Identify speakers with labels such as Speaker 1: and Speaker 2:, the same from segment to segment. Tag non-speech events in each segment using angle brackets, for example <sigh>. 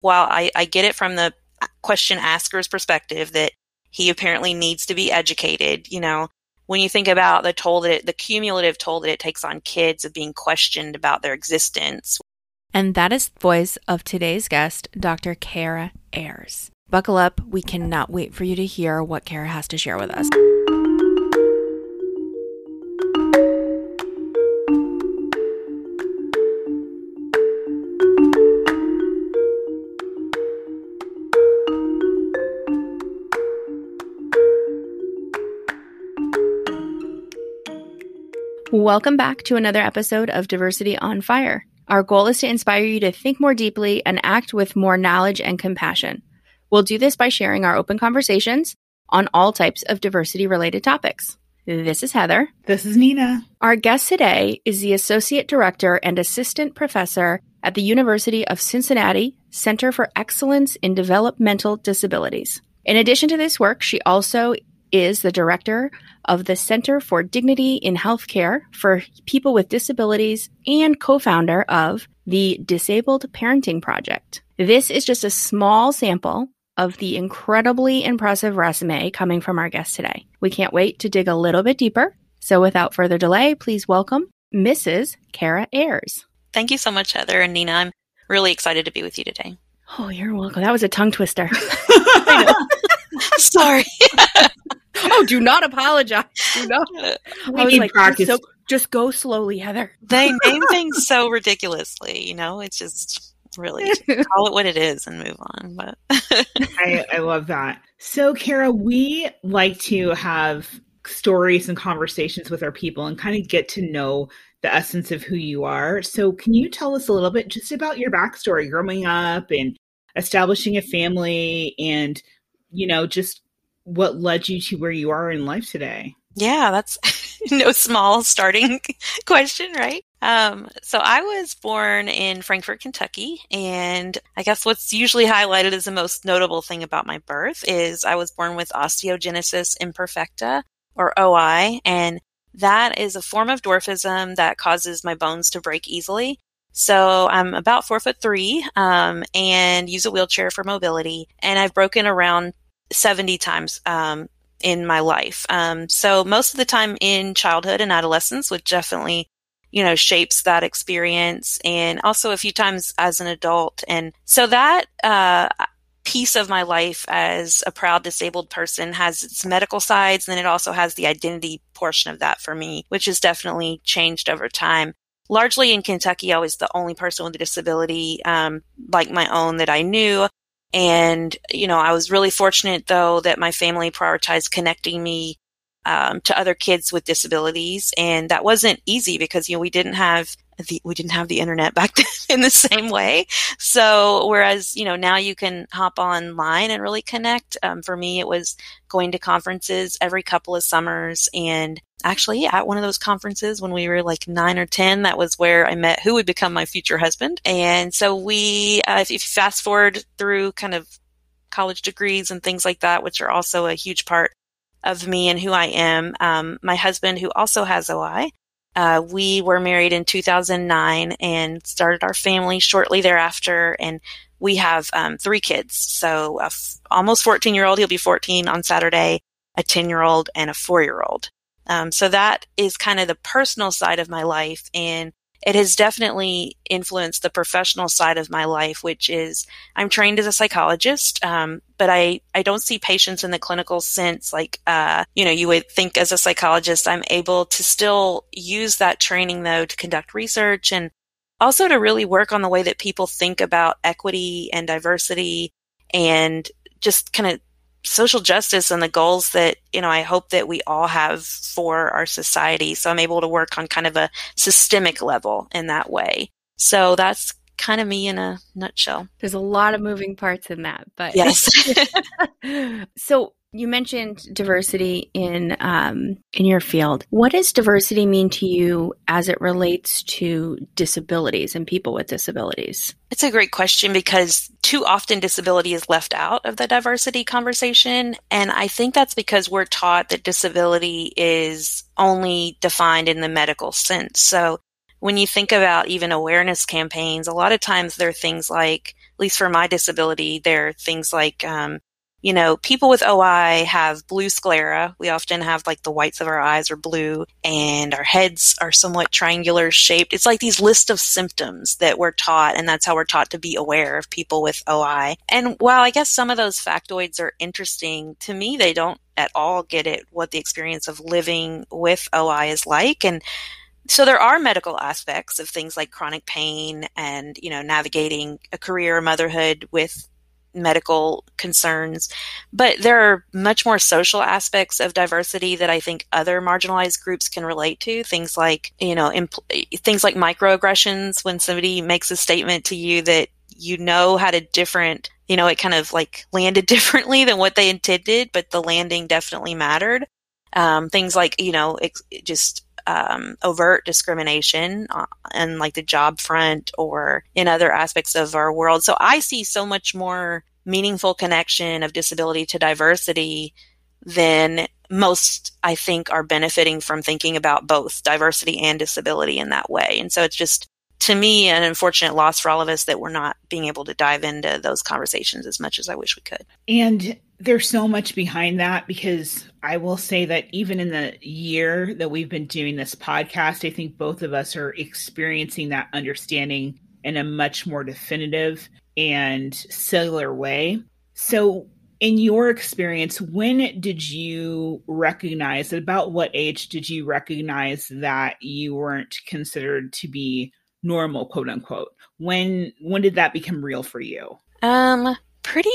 Speaker 1: while I, I get it from the question asker's perspective that he apparently needs to be educated, you know, when you think about the toll that it, the cumulative toll that it takes on kids of being questioned about their existence.
Speaker 2: And that is the voice of today's guest, Dr. Kara Ayers. Buckle up, we cannot wait for you to hear what Kara has to share with us. Welcome back to another episode of Diversity on Fire. Our goal is to inspire you to think more deeply and act with more knowledge and compassion. We'll do this by sharing our open conversations on all types of diversity related topics. This is Heather.
Speaker 3: This is Nina.
Speaker 2: Our guest today is the Associate Director and Assistant Professor at the University of Cincinnati Center for Excellence in Developmental Disabilities. In addition to this work, she also is the director of the Center for Dignity in Healthcare for People with Disabilities and co founder of the Disabled Parenting Project. This is just a small sample of the incredibly impressive resume coming from our guest today. We can't wait to dig a little bit deeper. So, without further delay, please welcome Mrs. Kara Ayers.
Speaker 1: Thank you so much, Heather and Nina. I'm really excited to be with you today.
Speaker 2: Oh, you're welcome. That was a tongue twister. <laughs> <laughs>
Speaker 1: Sorry. <laughs> <laughs>
Speaker 2: oh, do not apologize. Do not. <laughs>
Speaker 3: We need
Speaker 2: like,
Speaker 3: practice.
Speaker 2: So, just go slowly, Heather.
Speaker 1: They name <laughs> things so ridiculously, you know, it's just really call it what it is and move on. But
Speaker 3: I, I love that. So, Kara, we like to have stories and conversations with our people and kind of get to know the essence of who you are. So, can you tell us a little bit just about your backstory growing up and establishing a family and, you know, just what led you to where you are in life today?
Speaker 1: yeah, that's <laughs> no small starting <laughs> question, right? Um, so I was born in Frankfort, Kentucky, and I guess what's usually highlighted as the most notable thing about my birth is I was born with osteogenesis imperfecta, or OI, and that is a form of dwarfism that causes my bones to break easily. So I'm about four foot three, um, and use a wheelchair for mobility, and I've broken around 70 times um, in my life. Um, so most of the time in childhood and adolescence, which definitely, you know, shapes that experience, and also a few times as an adult. And so that uh, piece of my life as a proud disabled person has its medical sides, and then it also has the identity portion of that for me, which has definitely changed over time. Largely in Kentucky, I was the only person with a disability um, like my own that I knew. And, you know, I was really fortunate though that my family prioritized connecting me um, to other kids with disabilities. And that wasn't easy because, you know, we didn't have the, we didn't have the internet back <laughs> then in the same way. So whereas, you know, now you can hop online and really connect. Um, for me, it was going to conferences every couple of summers and actually at one of those conferences when we were like nine or 10, that was where I met who would become my future husband. And so we, uh, if you fast forward through kind of college degrees and things like that, which are also a huge part of me and who I am, um, my husband, who also has OI, uh, we were married in 2009 and started our family shortly thereafter. And we have um, three kids. So, a f- almost 14 year old, he'll be 14 on Saturday, a 10 year old, and a four year old. Um, so that is kind of the personal side of my life. And it has definitely influenced the professional side of my life, which is I'm trained as a psychologist, um, but I, I don't see patients in the clinical sense like, uh, you know, you would think as a psychologist, I'm able to still use that training though to conduct research and also to really work on the way that people think about equity and diversity and just kind of social justice and the goals that you know I hope that we all have for our society. So I'm able to work on kind of a systemic level in that way. So that's kind of me in a nutshell.
Speaker 2: There's a lot of moving parts in that, but
Speaker 1: yes. <laughs>
Speaker 2: so you mentioned diversity in um, in your field. What does diversity mean to you as it relates to disabilities and people with disabilities?
Speaker 1: It's a great question because too often disability is left out of the diversity conversation, and I think that's because we're taught that disability is only defined in the medical sense. So when you think about even awareness campaigns, a lot of times there are things like at least for my disability, there are things like um, you know, people with OI have blue sclera. We often have like the whites of our eyes are blue and our heads are somewhat triangular shaped. It's like these list of symptoms that we're taught, and that's how we're taught to be aware of people with OI. And while I guess some of those factoids are interesting, to me, they don't at all get at what the experience of living with OI is like. And so there are medical aspects of things like chronic pain and, you know, navigating a career or motherhood with medical concerns, but there are much more social aspects of diversity that I think other marginalized groups can relate to. Things like, you know, impl- things like microaggressions when somebody makes a statement to you that you know had a different, you know, it kind of like landed <laughs> differently than what they intended, but the landing definitely mattered. Um, things like, you know, it just um, overt discrimination on uh, like the job front or in other aspects of our world. So I see so much more meaningful connection of disability to diversity then most I think are benefiting from thinking about both diversity and disability in that way. And so it's just to me an unfortunate loss for all of us that we're not being able to dive into those conversations as much as I wish we could.
Speaker 3: And there's so much behind that because I will say that even in the year that we've been doing this podcast, I think both of us are experiencing that understanding in a much more definitive and cellular way. So, in your experience, when did you recognize, about what age did you recognize that you weren't considered to be normal, quote unquote? When when did that become real for you?
Speaker 1: Um, pretty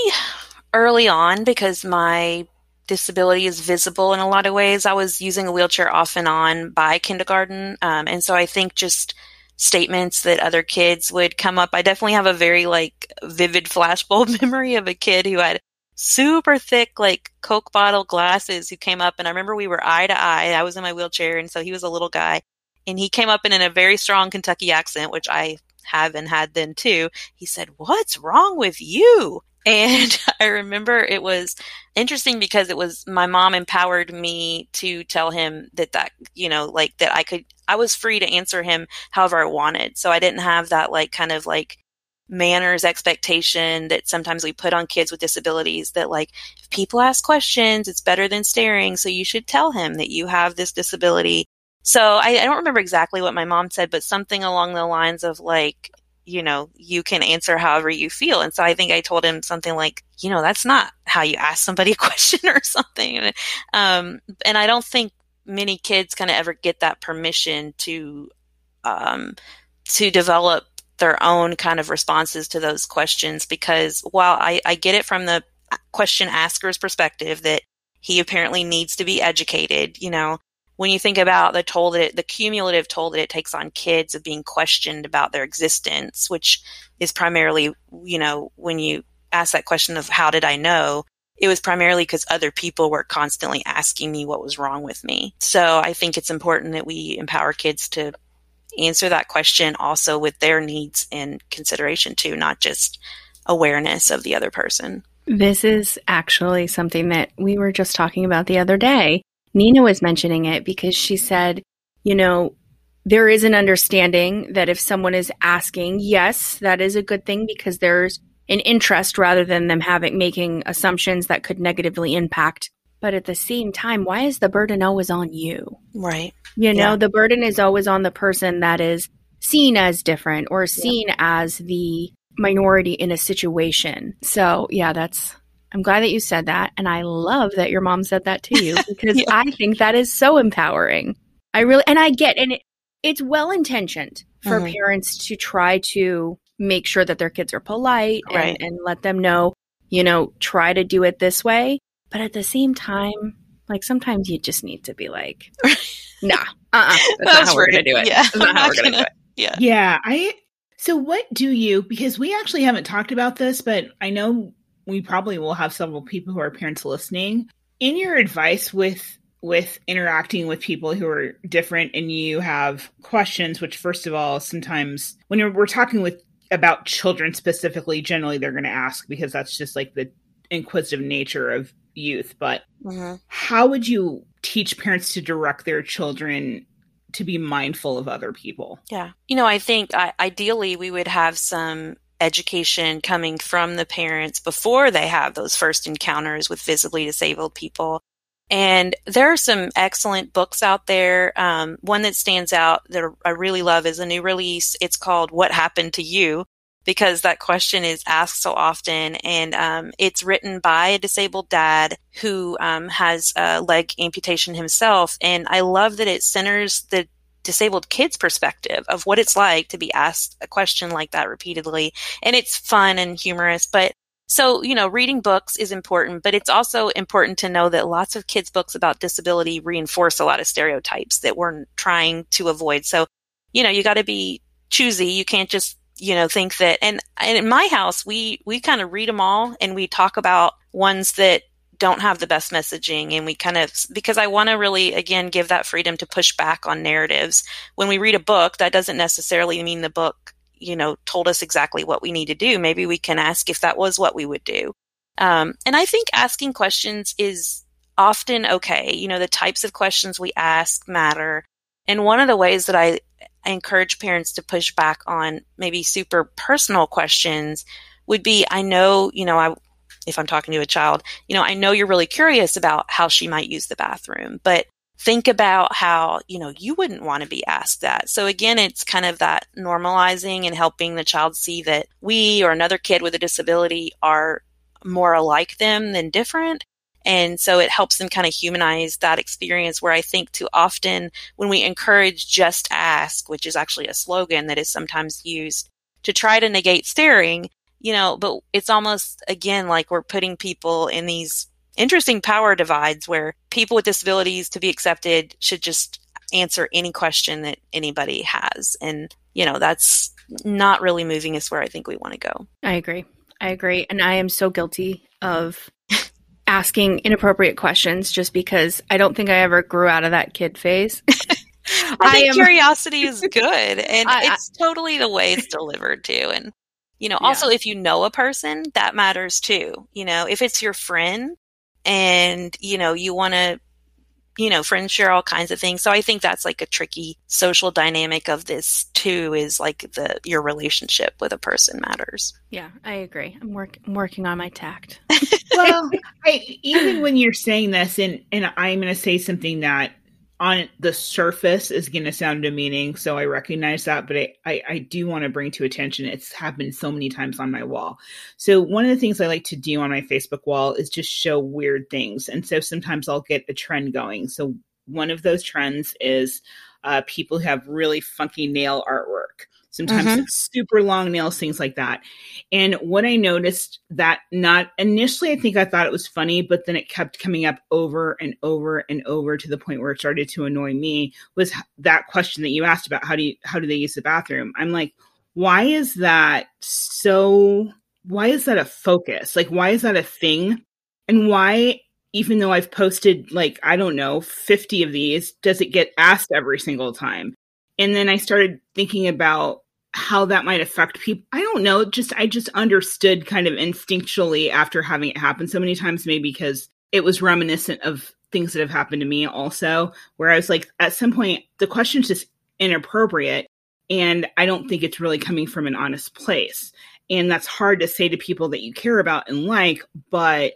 Speaker 1: early on because my disability is visible in a lot of ways. I was using a wheelchair off and on by kindergarten. Um, and so I think just statements that other kids would come up. I definitely have a very like vivid flashbulb <laughs> memory of a kid who had super thick like Coke bottle glasses who came up and I remember we were eye to eye. I was in my wheelchair and so he was a little guy and he came up and in a very strong Kentucky accent, which I have and had then too. He said, "What's wrong with you?" And <laughs> I remember it was interesting because it was my mom empowered me to tell him that that, you know, like that I could, I was free to answer him however I wanted. So I didn't have that like kind of like manners expectation that sometimes we put on kids with disabilities that like if people ask questions, it's better than staring. So you should tell him that you have this disability. So I, I don't remember exactly what my mom said, but something along the lines of like, you know, you can answer however you feel. And so I think I told him something like, you know, that's not how you ask somebody <laughs> a question or something. Um, and I don't think many kids kind of ever get that permission to, um, to develop their own kind of responses to those questions because while I, I get it from the question asker's perspective that he apparently needs to be educated, you know, when you think about the toll that it, the cumulative toll that it takes on kids of being questioned about their existence, which is primarily, you know, when you ask that question of how did I know, it was primarily because other people were constantly asking me what was wrong with me. So I think it's important that we empower kids to answer that question also with their needs in consideration too, not just awareness of the other person.
Speaker 2: This is actually something that we were just talking about the other day Nina was mentioning it because she said, you know, there is an understanding that if someone is asking, yes, that is a good thing because there's an interest rather than them having making assumptions that could negatively impact. But at the same time, why is the burden always on you?
Speaker 1: Right.
Speaker 2: You know, yeah. the burden is always on the person that is seen as different or seen yeah. as the minority in a situation. So, yeah, that's I'm glad that you said that. And I love that your mom said that to you <laughs> because yeah. I think that is so empowering. I really, and I get, and it, it's well intentioned for mm-hmm. parents to try to make sure that their kids are polite
Speaker 1: right.
Speaker 2: and, and let them know, you know, try to do it this way. But at the same time, like sometimes you just need to be like, <laughs> nah, uh uh-uh, that's not how we're going to do it. Yeah. That's not how we're going to do it.
Speaker 1: Yeah.
Speaker 3: Yeah. I, so what do you, because we actually haven't talked about this, but I know we probably will have several people who are parents listening. In your advice with with interacting with people who are different and you have questions, which first of all, sometimes when we're talking with about children specifically, generally they're going to ask because that's just like the inquisitive nature of youth. But mm-hmm. how would you teach parents to direct their children to be mindful of other people?
Speaker 1: Yeah. You know, I think uh, ideally we would have some education coming from the parents before they have those first encounters with visibly disabled people. And there are some excellent books out there. Um, one that stands out that I really love is a new release. It's called What Happened to You? Because that question is asked so often. And um, it's written by a disabled dad who um, has a leg amputation himself. And I love that it centers the disabled kid's perspective of what it's like to be asked a question like that repeatedly. And it's fun and humorous, but so, you know, reading books is important, but it's also important to know that lots of kids' books about disability reinforce a lot of stereotypes that we're trying to avoid. So, you know, you got to be choosy. You can't just, you know, think that, and, and in my house, we, we kind of read them all and we talk about ones that don't have the best messaging and we kind of because I want to really again give that freedom to push back on narratives. When we read a book, that doesn't necessarily mean the book, you know, told us exactly what we need to do. Maybe we can ask if that was what we would do. Um, and I think asking questions is often okay. You know, the types of questions we ask matter. And one of the ways that I, I encourage parents to push back on maybe super personal questions would be I know, you know, I if I'm talking to a child, you know, I know you're really curious about how she might use the bathroom, but think about how, you know, you wouldn't want to be asked that. So again, it's kind of that normalizing and helping the child see that we or another kid with a disability are more alike them than different. And so it helps them kind of humanize that experience where I think too often when we encourage just ask, which is actually a slogan that is sometimes used to try to negate staring, you know, but it's almost again like we're putting people in these interesting power divides where people with disabilities to be accepted should just answer any question that anybody has. And, you know, that's not really moving us where I think we want to go.
Speaker 2: I agree. I agree. And I am so guilty of <laughs> asking inappropriate questions just because I don't think I ever grew out of that kid phase. <laughs>
Speaker 1: I think am, curiosity is good and <laughs> I, it's totally the way it's delivered too. And you know, yeah. also if you know a person, that matters too. You know, if it's your friend and, you know, you want to, you know, friends share all kinds of things. So I think that's like a tricky social dynamic of this too is like the your relationship with a person matters.
Speaker 2: Yeah, I agree. I'm work I'm working on my tact. <laughs>
Speaker 3: well, I, even when you're saying this and and I'm going to say something that on the surface is going to sound demeaning, so I recognize that, but I, I, I do want to bring to attention it's happened so many times on my wall. So one of the things I like to do on my Facebook wall is just show weird things, and so sometimes I'll get a trend going. So one of those trends is uh, people who have really funky nail artwork. Sometimes mm-hmm. super long nails, things like that. And what I noticed that not initially, I think I thought it was funny, but then it kept coming up over and over and over to the point where it started to annoy me was that question that you asked about how do you, how do they use the bathroom? I'm like, why is that so, why is that a focus? Like, why is that a thing? And why even though I've posted like, I don't know, 50 of these, does it get asked every single time? And then I started thinking about how that might affect people. I don't know. Just I just understood kind of instinctually after having it happen so many times, maybe because it was reminiscent of things that have happened to me also, where I was like, at some point, the question's just inappropriate. And I don't think it's really coming from an honest place. And that's hard to say to people that you care about and like, but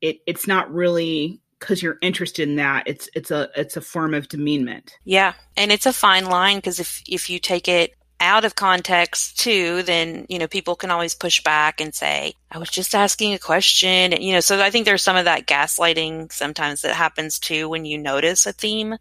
Speaker 3: it, it's not really because you're interested in that it's it's a it's a form of demeanment
Speaker 1: yeah and it's a fine line because if if you take it out of context too, then, you know, people can always push back and say, I was just asking a question. And, you know, so I think there's some of that gaslighting sometimes that happens too when you notice a theme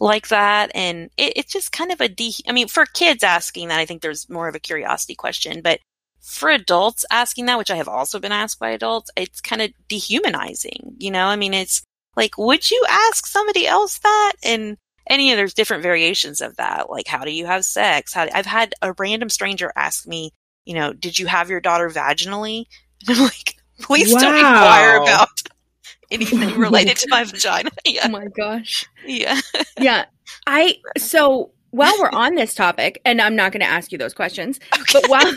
Speaker 1: like that. And it, it's just kind of a de, I mean, for kids asking that, I think there's more of a curiosity question, but for adults asking that, which I have also been asked by adults, it's kind of dehumanizing, you know, I mean, it's like, would you ask somebody else that? And, any of there's different variations of that. Like, how do you have sex? How, I've had a random stranger ask me, you know, did you have your daughter vaginally? And I'm like, please wow. don't inquire about <laughs> anything <laughs> related to my vagina. <laughs>
Speaker 2: Yeah. Oh my gosh.
Speaker 1: Yeah.
Speaker 2: yeah. I, so while we're on this topic, and I'm not going to ask you those questions, okay. but while,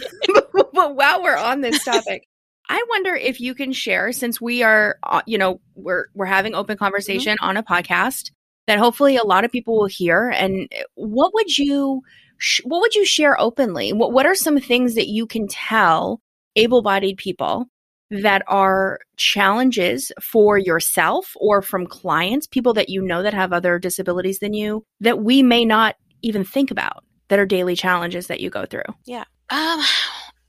Speaker 2: but while we're on this topic, I wonder if you can share, since we are, uh, you know, we're we're having open mm-hmm. conversation mm-hmm. on a podcast that hopefully a lot of people will hear. And what would you what would you share openly? What what are some things that you can tell able-bodied people that are challenges for yourself or from clients, people that you know that have other disabilities than you that we may not even think about that are daily challenges that you go through?
Speaker 1: Yeah. Um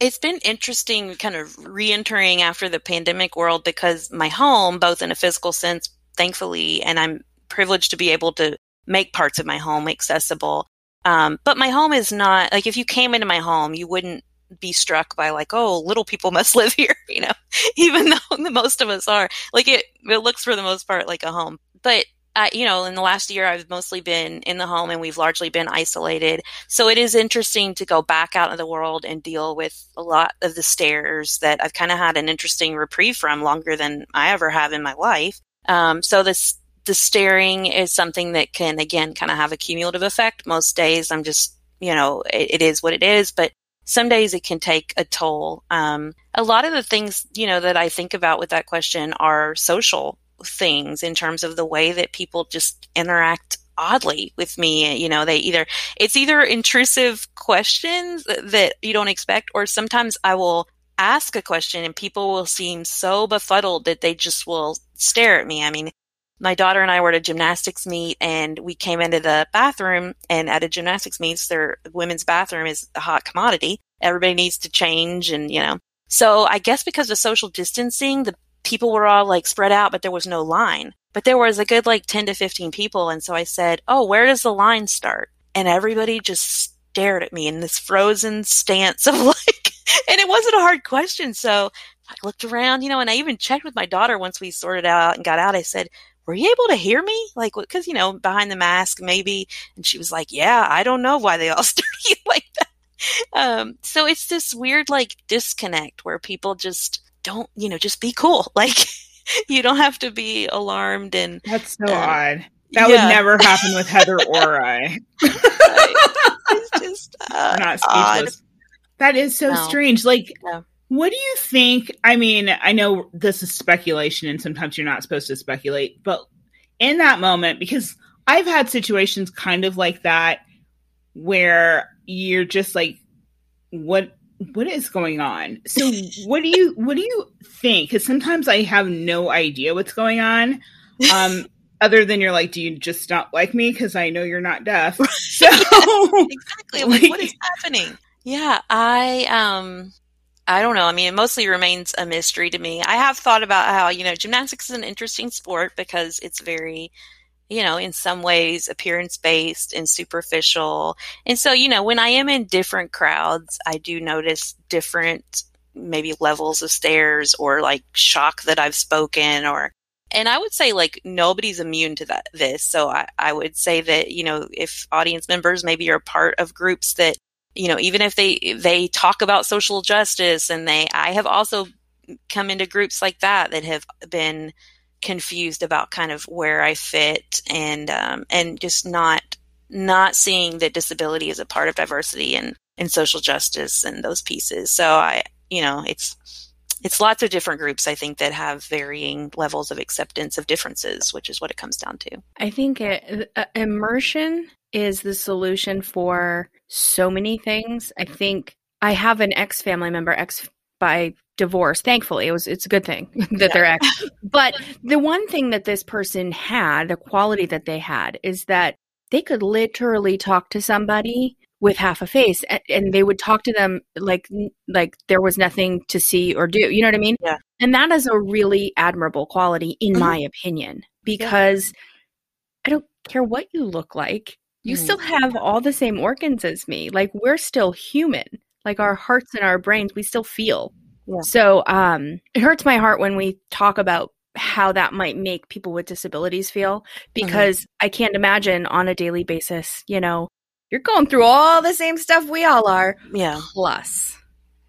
Speaker 1: it's been interesting kind of re-entering after the pandemic world because my home both in a physical sense thankfully and I'm privileged to be able to make parts of my home accessible. Um, but my home is not like if you came into my home, you wouldn't be struck by like, oh, little people <laughs> must live here, <laughs> you know, even though <laughs> most of us are. Like it, it looks for the most part like a home. But uh, you know, in the last year, I've mostly been in the home and we've largely been isolated. So it is interesting to go back out in the world and deal with a lot of the stares that I've kind of had an interesting reprieve from longer than I ever have in my life. Um, so this, the staring is something that can, again, kind of have a cumulative effect. Most days I'm just, you know, it, it is what it is, but some days it can take a toll. Um, a lot of the things, you know, that I think about with that question are social things in terms of the way that people just interact oddly with me. You know, they either, it's either intrusive questions that you don't expect, or sometimes I will ask a question and people will seem so befuddled that they just will stare at me. I mean, my daughter and I were at a gymnastics meet and we came into the bathroom and at a gymnastics meet, their women's bathroom is a hot commodity. Everybody needs to change and, you know, so I guess because of social distancing, the people were all like spread out, but there was no line. But there was a good like 10 to 15 people. And so I said, Oh, where does the line start? And everybody just stared at me in this frozen stance of <laughs> like, and it wasn't a hard question. So I looked around, you know, and I even checked with my daughter once we sorted out and got out. I said, were you able to hear me? Like, cause, you know, behind the mask, maybe. And she was like, yeah, I don't know why they all <laughs> you like that. Um, so it's this weird, like, disconnect where people just don't, you know, just be cool. <laughs> Like, you don't have to be alarmed and.
Speaker 3: That's so uh, odd. That yeah. would never happen with Heather <laughs> or I.
Speaker 1: it's just uh, not speechless. Odd.
Speaker 3: That is so no. strange. Like, yeah. What do you think? I mean, I know this is speculation and sometimes you're not supposed to speculate, but in that moment, because I've had situations kind of like that where you're just like, what what is going on? So <laughs> what do you what do you think? Because sometimes I have no idea what's going on. Um <laughs> other than you're like, do you just not like me? Because I know you're not deaf. So <laughs>
Speaker 1: exactly. Like, like, what is happening? Yeah, I um I don't know. I mean, it mostly remains a mystery to me. I have thought about how, you know, gymnastics is an interesting sport because it's very, you know, in some ways appearance based and superficial. And so, you know, when I am in different crowds, I do notice different maybe levels of stares or like shock that I've spoken or and I would say like nobody's immune to that this. So I, I would say that, you know, if audience members maybe are part of groups that you know, even if they they talk about social justice and they I have also come into groups like that that have been confused about kind of where I fit and um, and just not not seeing that disability is a part of diversity and and social justice and those pieces. So I you know it's it's lots of different groups I think that have varying levels of acceptance of differences, which is what it comes down to.
Speaker 2: I think it, uh, immersion is the solution for so many things. I think I have an ex family member, ex by divorce. Thankfully, it was it's a good thing <laughs> that they're ex. <laughs> But the one thing that this person had, the quality that they had, is that they could literally talk to somebody with half a face and, and, they would talk to them like like there was nothing to see or do you know what i mean
Speaker 1: yeah
Speaker 2: and that is a really admirable quality in mm-hmm. my opinion because yeah. i don't care what you look like you mm. still have all the same organs as me. Like we're still human. Like our hearts and our brains, we still feel. Yeah. So um, it hurts my heart when we talk about how that might make people with disabilities feel mm-hmm. because mm-hmm. I can't imagine on a daily basis, you know, you're going through all the same stuff we all are.
Speaker 1: Yeah.
Speaker 2: Plus.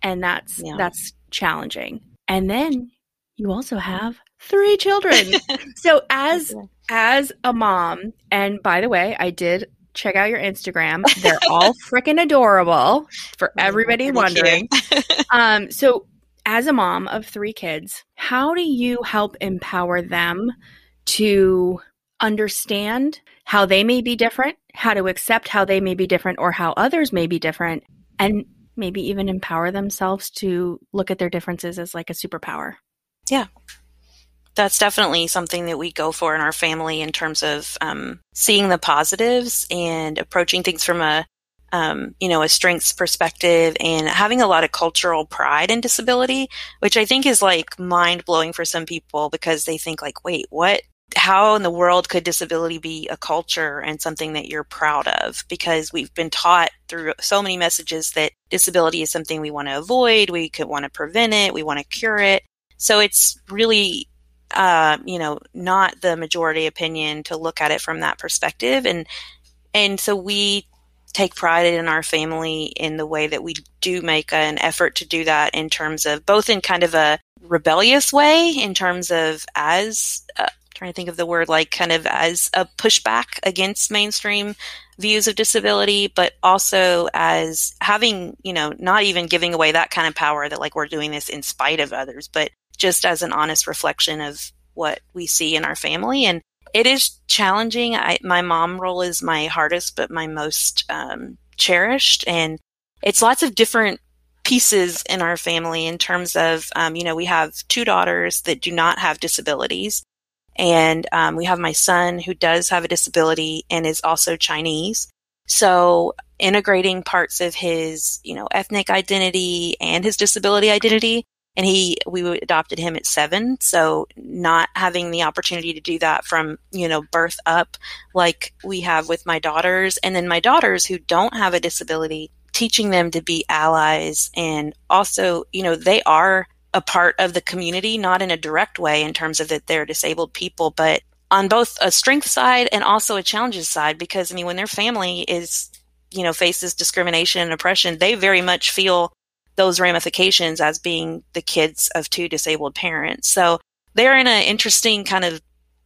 Speaker 2: And that's yeah. that's challenging. And then you also have three children. <laughs> so as as a mom, and by the way, I did check out your Instagram. <laughs> They're all freaking adorable for everybody wondering. <laughs> <laughs> um, so, as a mom of three kids, how do you help empower them to understand how they may be different how to accept how they may be different or how others may be different and maybe even empower themselves to look at their differences as like a superpower.
Speaker 1: Yeah. That's definitely something that we go for in our family in terms of um, seeing the positives and approaching things from a um, you know, a strengths perspective and having a lot of cultural pride in disability, which I think is like mind blowing for some people because they think like, wait, what? How in the world could disability be a culture and something that you're proud of? Because we've been taught through so many messages that disability is something we want to avoid, we could want to prevent it, we want to cure it. So it's really, uh, you know, not the majority opinion to look at it from that perspective. And and so we take pride in our family in the way that we do make an effort to do that in terms of both in kind of a rebellious way in terms of as uh, trying to think of the word like kind of as a pushback against mainstream views of disability but also as having you know not even giving away that kind of power that like we're doing this in spite of others but just as an honest reflection of what we see in our family and it is challenging. I, my mom role is my hardest, but my most um, cherished. And it's lots of different pieces in our family in terms of, um, you know, we have two daughters that do not have disabilities. And um, we have my son who does have a disability and is also Chinese. So integrating parts of his, you know, ethnic identity and his disability identity and he we adopted him at seven. So not having the opportunity to do that from you know birth up like we have with my daughters. And then my daughters who don't have a disability teaching them to be allies and also you know they are a part of the community not in a direct way in terms of that they're disabled people but on both a strength side and also a challenges side because i mean when their family is you know faces discrimination and oppression they very much feel those ramifications as being the kids of two disabled parents. So they're in an interesting kind of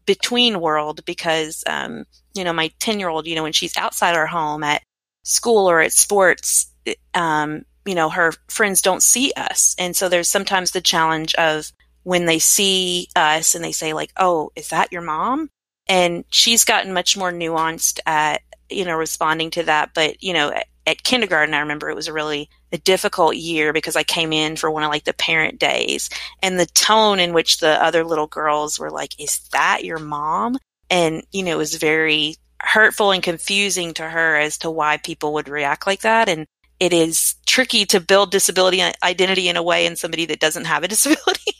Speaker 1: between world because, um, you know, my 10 year old, you know, when she's outside our home at school or at sports, um, you know, her friends don't see us. And so there's sometimes the challenge of when they see us and they say like, Oh, is that your mom? And she's gotten much more nuanced at, you know, responding to that. But, you know, at, at kindergarten, I remember it was a really a difficult year because I came in for one of like the parent days and the tone in which the other little girls were like, is that your mom? And, you know, it was very hurtful and confusing to her as to why people would react like that. And it is tricky to build disability identity in a way in somebody that doesn't have a <laughs> disability.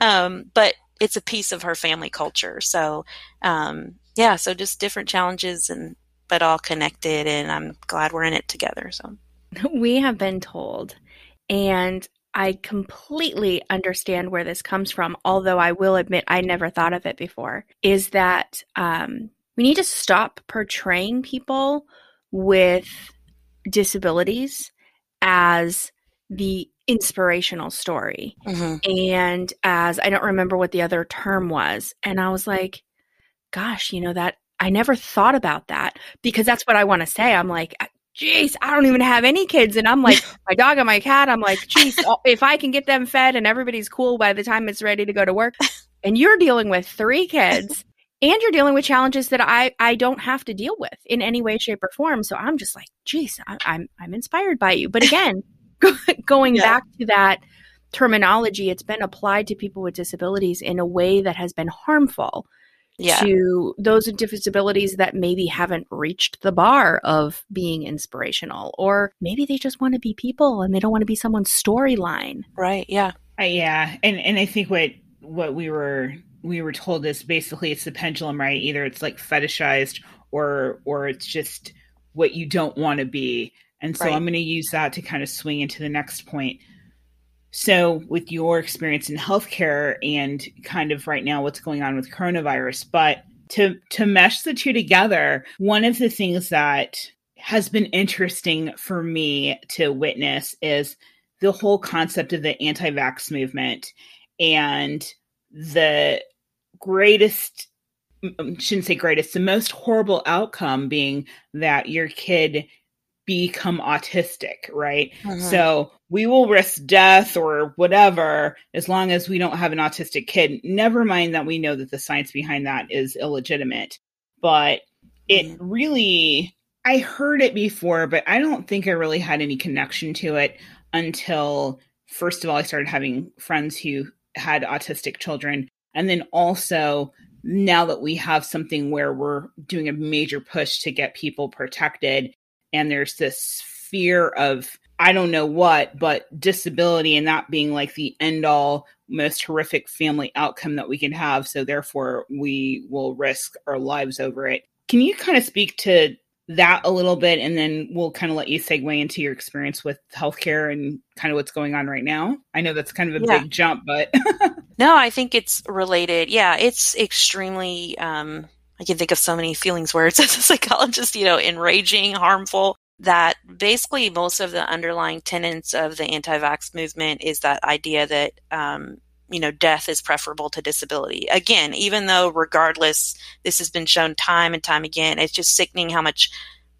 Speaker 1: um, but it's a piece of her family culture. So, um, yeah, so just different challenges and, but all connected. And I'm glad we're in it together. So. <laughs>
Speaker 2: we have been told, and I completely understand where this comes from, although I will admit I never thought of it before, is that um, we need to stop portraying people with disabilities as the inspirational story. Mm-hmm. And as I don't remember what the other term was. And I was like, gosh, you know, that I never thought about that because that's what I want to say. I'm like, geez, I don't even have any kids. And I'm like, <laughs> my dog and my cat, I'm like, geez, <laughs> oh, if I can get them fed and everybody's cool by the time it's ready to go to work. <laughs> And you're dealing with three kids and you're dealing with challenges that I, I don't have to deal with in any way, shape, or form. So I'm just like, geez, I, am I'm, I'm inspired by you. But again, going yeah. back to that terminology, it's been applied to people with disabilities in a way that has been harmful yeah. to those with disabilities that maybe haven't reached the bar of being inspirational, or maybe they just want to be people and they don't want to be someone's storyline.
Speaker 1: Right. Yeah.
Speaker 3: Uh, yeah, and and I think what what we were we were told is basically it's the pendulum, right? Either it's like fetishized or or it's just what you don't want to be. And so right. I'm going to use that to kind of swing into the next point. So, with your experience in healthcare and kind of right now what's going on with coronavirus, but to to mesh the two together, one of the things that has been interesting for me to witness is the whole concept of the anti-vax movement and the greatest mm, mm, shouldn't say greatest the most horrible outcome being that your kid become autistic right uh-huh. so we will risk death or whatever as long as we don't have an autistic kid. Never mind that we know that the science behind that is illegitimate. But it mm-hmm. really I heard it before, but I don't think I really had any connection to it until, first of all, I started having friends who had autistic children. And then also, now that we have something where we're doing a major push to get people protected, and there's this fear of, I don't know what, but disability and that being like the end all, most horrific family outcome that we can have. So, therefore, we will risk our lives over it. Can you kind of speak to that a little bit and then we'll kind of let you segue into your experience with healthcare and kind of what's going on right now. I know that's kind of a yeah. big jump, but <laughs>
Speaker 1: No, I think it's related. Yeah, it's extremely um I can think of so many feelings words <laughs> as a psychologist, you know, enraging, harmful, that basically most of the underlying tenets of the anti-vax movement is that idea that um, you know, death is preferable to disability. Again, even though regardless, this has been shown time and time again, it's just sickening how much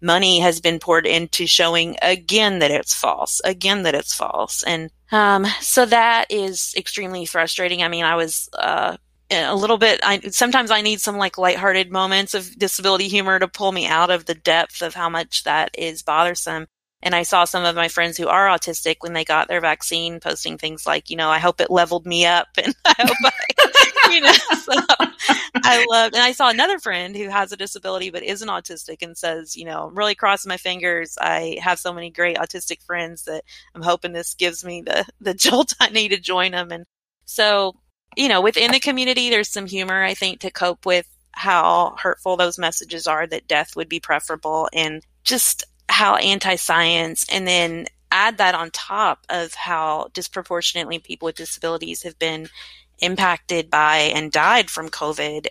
Speaker 1: money has been poured into showing again that it's false, again that it's false. And um, so that is extremely frustrating. I mean, I was uh, a little bit I sometimes I need some like lighthearted moments of disability humor to pull me out of the depth of how much that is bothersome. And I saw some of my friends who are autistic when they got their vaccine posting things like, you know, I hope it leveled me up <laughs> and I hope I, <laughs> you know, so I love, and I saw another friend who has a disability but isn't autistic and says, you know, I'm really crossing my fingers. I have so many great autistic friends that I'm hoping this gives me the, the <laughs> jolt I need to join them. And so, you know, within the community, there's some humor, I think, to cope with how hurtful those messages are that death would be preferable and just how anti-science and then add that on top of how disproportionately people with disabilities have been impacted by and died from COVID.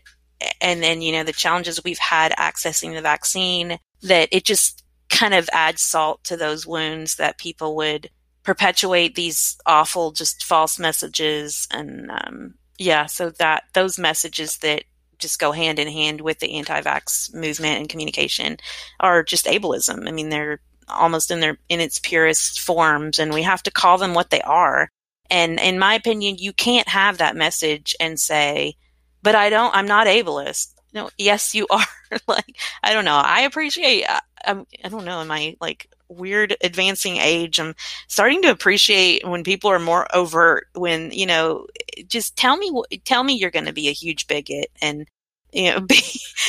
Speaker 1: And then, you know, the challenges we've had accessing the vaccine, that it just kind of adds salt to those wounds that people would perpetuate these awful, just false messages. And um, yeah, so that those messages that just go hand in hand with the anti-vax movement and communication are just ableism. I mean, they're almost in their in its purest forms and we have to call them what they are. And in my opinion, you can't have that message and say, "But I don't I'm not ableist." No, yes you <laughs> are. like I don't know. I appreciate I, I'm, I don't know, am I like weird advancing age i'm starting to appreciate when people are more overt when you know just tell me tell me you're going to be a huge bigot and you know <laughs> be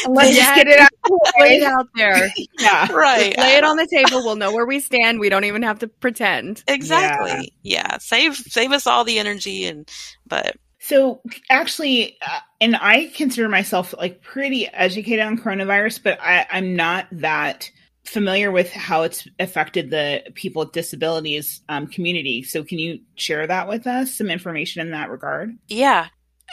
Speaker 2: let's just get it out, <laughs> lay it out there. <laughs>
Speaker 3: Yeah.
Speaker 2: Right. Lay it on the table. We'll know where we stand. We don't even have to pretend.
Speaker 1: Exactly. Yeah, yeah. save save us all the energy and but
Speaker 3: so actually, uh, and I consider myself like pretty educated on coronavirus, but I, I'm not that familiar with how it's affected the people with disabilities um, community. So, can you share that with us? Some information in that regard?
Speaker 1: Yeah.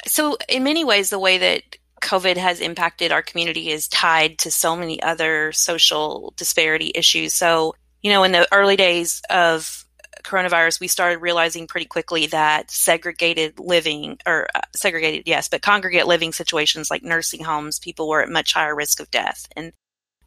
Speaker 1: So, in many ways, the way that COVID has impacted our community is tied to so many other social disparity issues. So, you know, in the early days of coronavirus, we started realizing pretty quickly that segregated living, or uh, segregated, yes, but congregate living situations like nursing homes, people were at much higher risk of death. And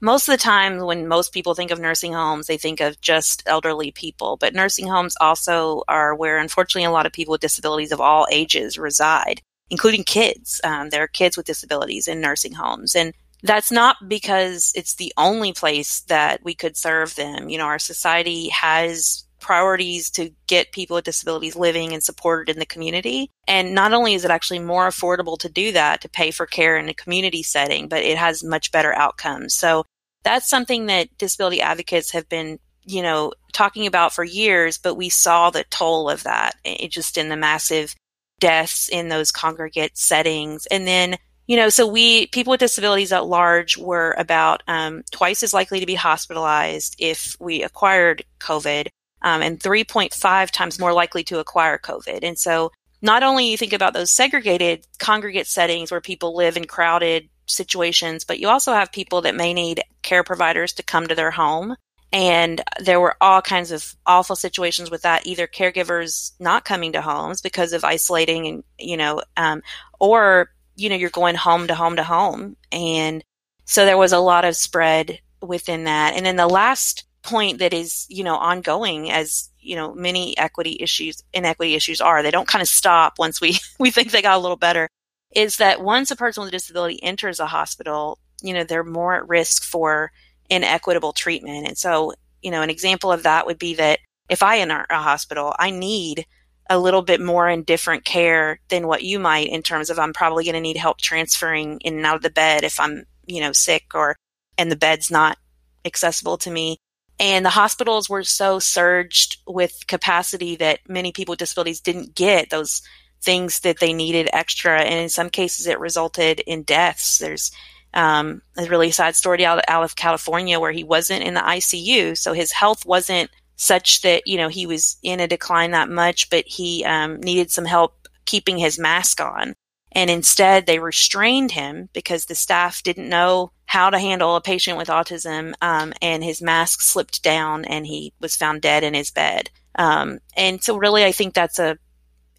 Speaker 1: most of the time when most people think of nursing homes they think of just elderly people but nursing homes also are where unfortunately a lot of people with disabilities of all ages reside including kids. Um, there are kids with disabilities in nursing homes and that's not because it's the only place that we could serve them. You know our society has priorities to get people with disabilities living and supported in the community. And not only is it actually more affordable to do that, to pay for care in a community setting, but it has much better outcomes. So that's something that disability advocates have been, you know, talking about for years, but we saw the toll of that it just in the massive deaths in those congregate settings. And then you know, so we people with disabilities at large were about um, twice as likely to be hospitalized if we acquired COVID, um, and 3.5 times more likely to acquire COVID. And so not only you think about those segregated congregate settings where people live in crowded situations, but you also have people that may need care providers to come to their home. And there were all kinds of awful situations with that, either caregivers not coming to homes because of isolating and, you know, um, or, you know, you're going home to home to home. And so there was a lot of spread within that. And then the last point that is, you know, ongoing as, you know, many equity issues, inequity issues are. They don't kind of stop once we, <laughs> we think they got a little better. Is that once a person with a disability enters a hospital, you know, they're more at risk for inequitable treatment. And so, you know, an example of that would be that if I enter a hospital, I need a little bit more and different care than what you might in terms of I'm probably going to need help transferring in and out of the bed if I'm, you know, sick or and the bed's not accessible to me. And the hospitals were so surged with capacity that many people with disabilities didn't get those things that they needed extra. And in some cases, it resulted in deaths. There's um, a really sad story out, out of California where he wasn't in the ICU. So his health wasn't such that, you know, he was in a decline that much, but he um, needed some help keeping his mask on. And instead, they restrained him because the staff didn't know how to handle a patient with autism. Um, and his mask slipped down and he was found dead in his bed. Um, and so, really, I think that's a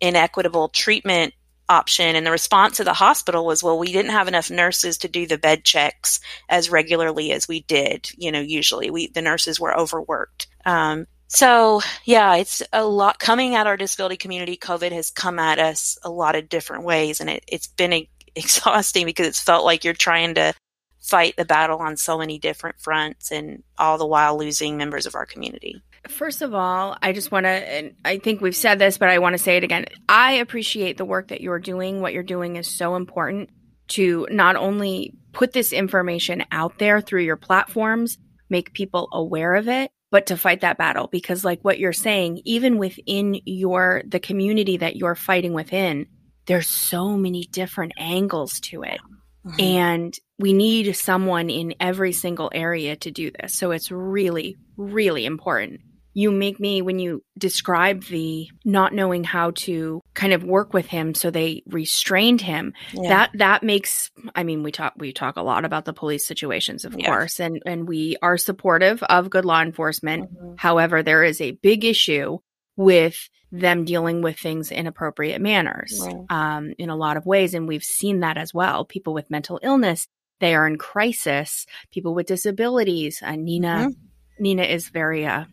Speaker 1: inequitable treatment option. And the response to the hospital was, well, we didn't have enough nurses to do the bed checks as regularly as we did. You know, usually we, the nurses were overworked. Um, so yeah, it's a lot coming at our disability community. COVID has come at us a lot of different ways and it, it's been a, <laughs> exhausting because it's felt like you're trying to fight the battle on so many different fronts and all the while losing members of our community.
Speaker 2: First of all, I just want to, and I think we've said this, but I want to say it again. I appreciate the work that you're doing. What you're doing is so important to not only put this information out there through your platforms, make people aware of it, but to fight that battle. Because, like what you're saying, even within your, the community that you're fighting within, there's so many different angles to it. Mm-hmm. And we need someone in every single area to do this. So it's really, really important you make me when you describe the not knowing how to kind of work with him so they restrained him yeah. that that makes i mean we talk we talk a lot about the police situations of yeah. course and and we are supportive of good law enforcement mm-hmm. however there is a big issue with them dealing with things in appropriate manners right. um, in a lot of ways and we've seen that as well people with mental illness they are in crisis people with disabilities uh, nina mm-hmm Nina is very uh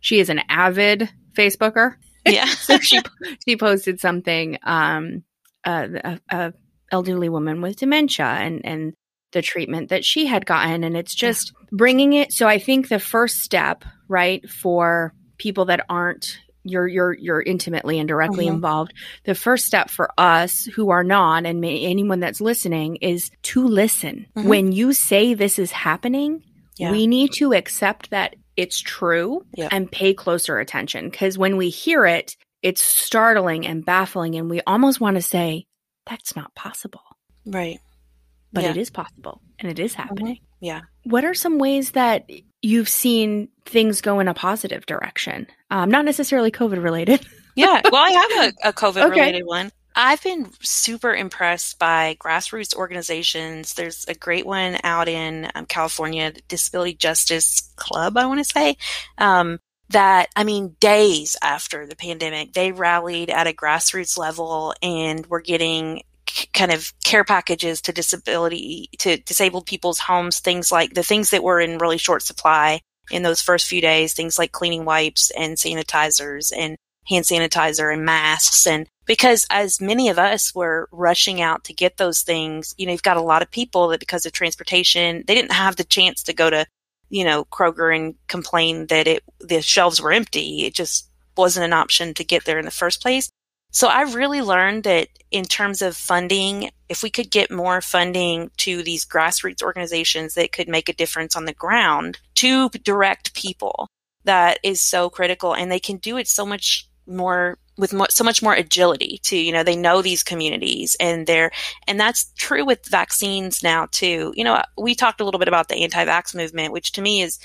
Speaker 2: she is an avid Facebooker.
Speaker 1: Yeah. <laughs>
Speaker 2: so she she posted something um uh, a, a elderly woman with dementia and and the treatment that she had gotten and it's just bringing it so I think the first step, right, for people that aren't you're you're you're intimately and directly mm-hmm. involved. The first step for us who are not, and may, anyone that's listening, is to listen. Mm-hmm. When you say this is happening, yeah. We need to accept that it's true yeah. and pay closer attention because when we hear it, it's startling and baffling, and we almost want to say, that's not possible.
Speaker 1: Right.
Speaker 2: But yeah. it is possible and it is mm-hmm. happening.
Speaker 1: Mm-hmm. Yeah.
Speaker 2: What are some ways that you've seen things go in a positive direction? Um, not necessarily COVID related.
Speaker 1: yeah. Well, I have a, a <laughs> COVID related okay. one. I've been super impressed by grassroots organizations. There's a great one out in um, California, Disability Justice Club, I want to say. Um, that, I mean, days after the pandemic, they rallied at a grassroots level and were getting kind of care packages to disability, to disabled people's homes, things like the things that were in really short supply in those first few days, things like cleaning wipes and sanitizers and hand sanitizer and masks and because as many of us were rushing out to get those things, you know, you've got a lot of people that because of transportation, they didn't have the chance to go to, you know, Kroger and complain that it, the shelves were empty. It just wasn't an option to get there in the first place. So I really learned that in terms of funding, if we could get more funding to these grassroots organizations that could make a difference on the ground to direct people, that is so critical. And they can do it so much more with so much more agility too you know they know these communities and they're and that's true with vaccines now too. You know we talked a little bit about the anti-vax movement which to me is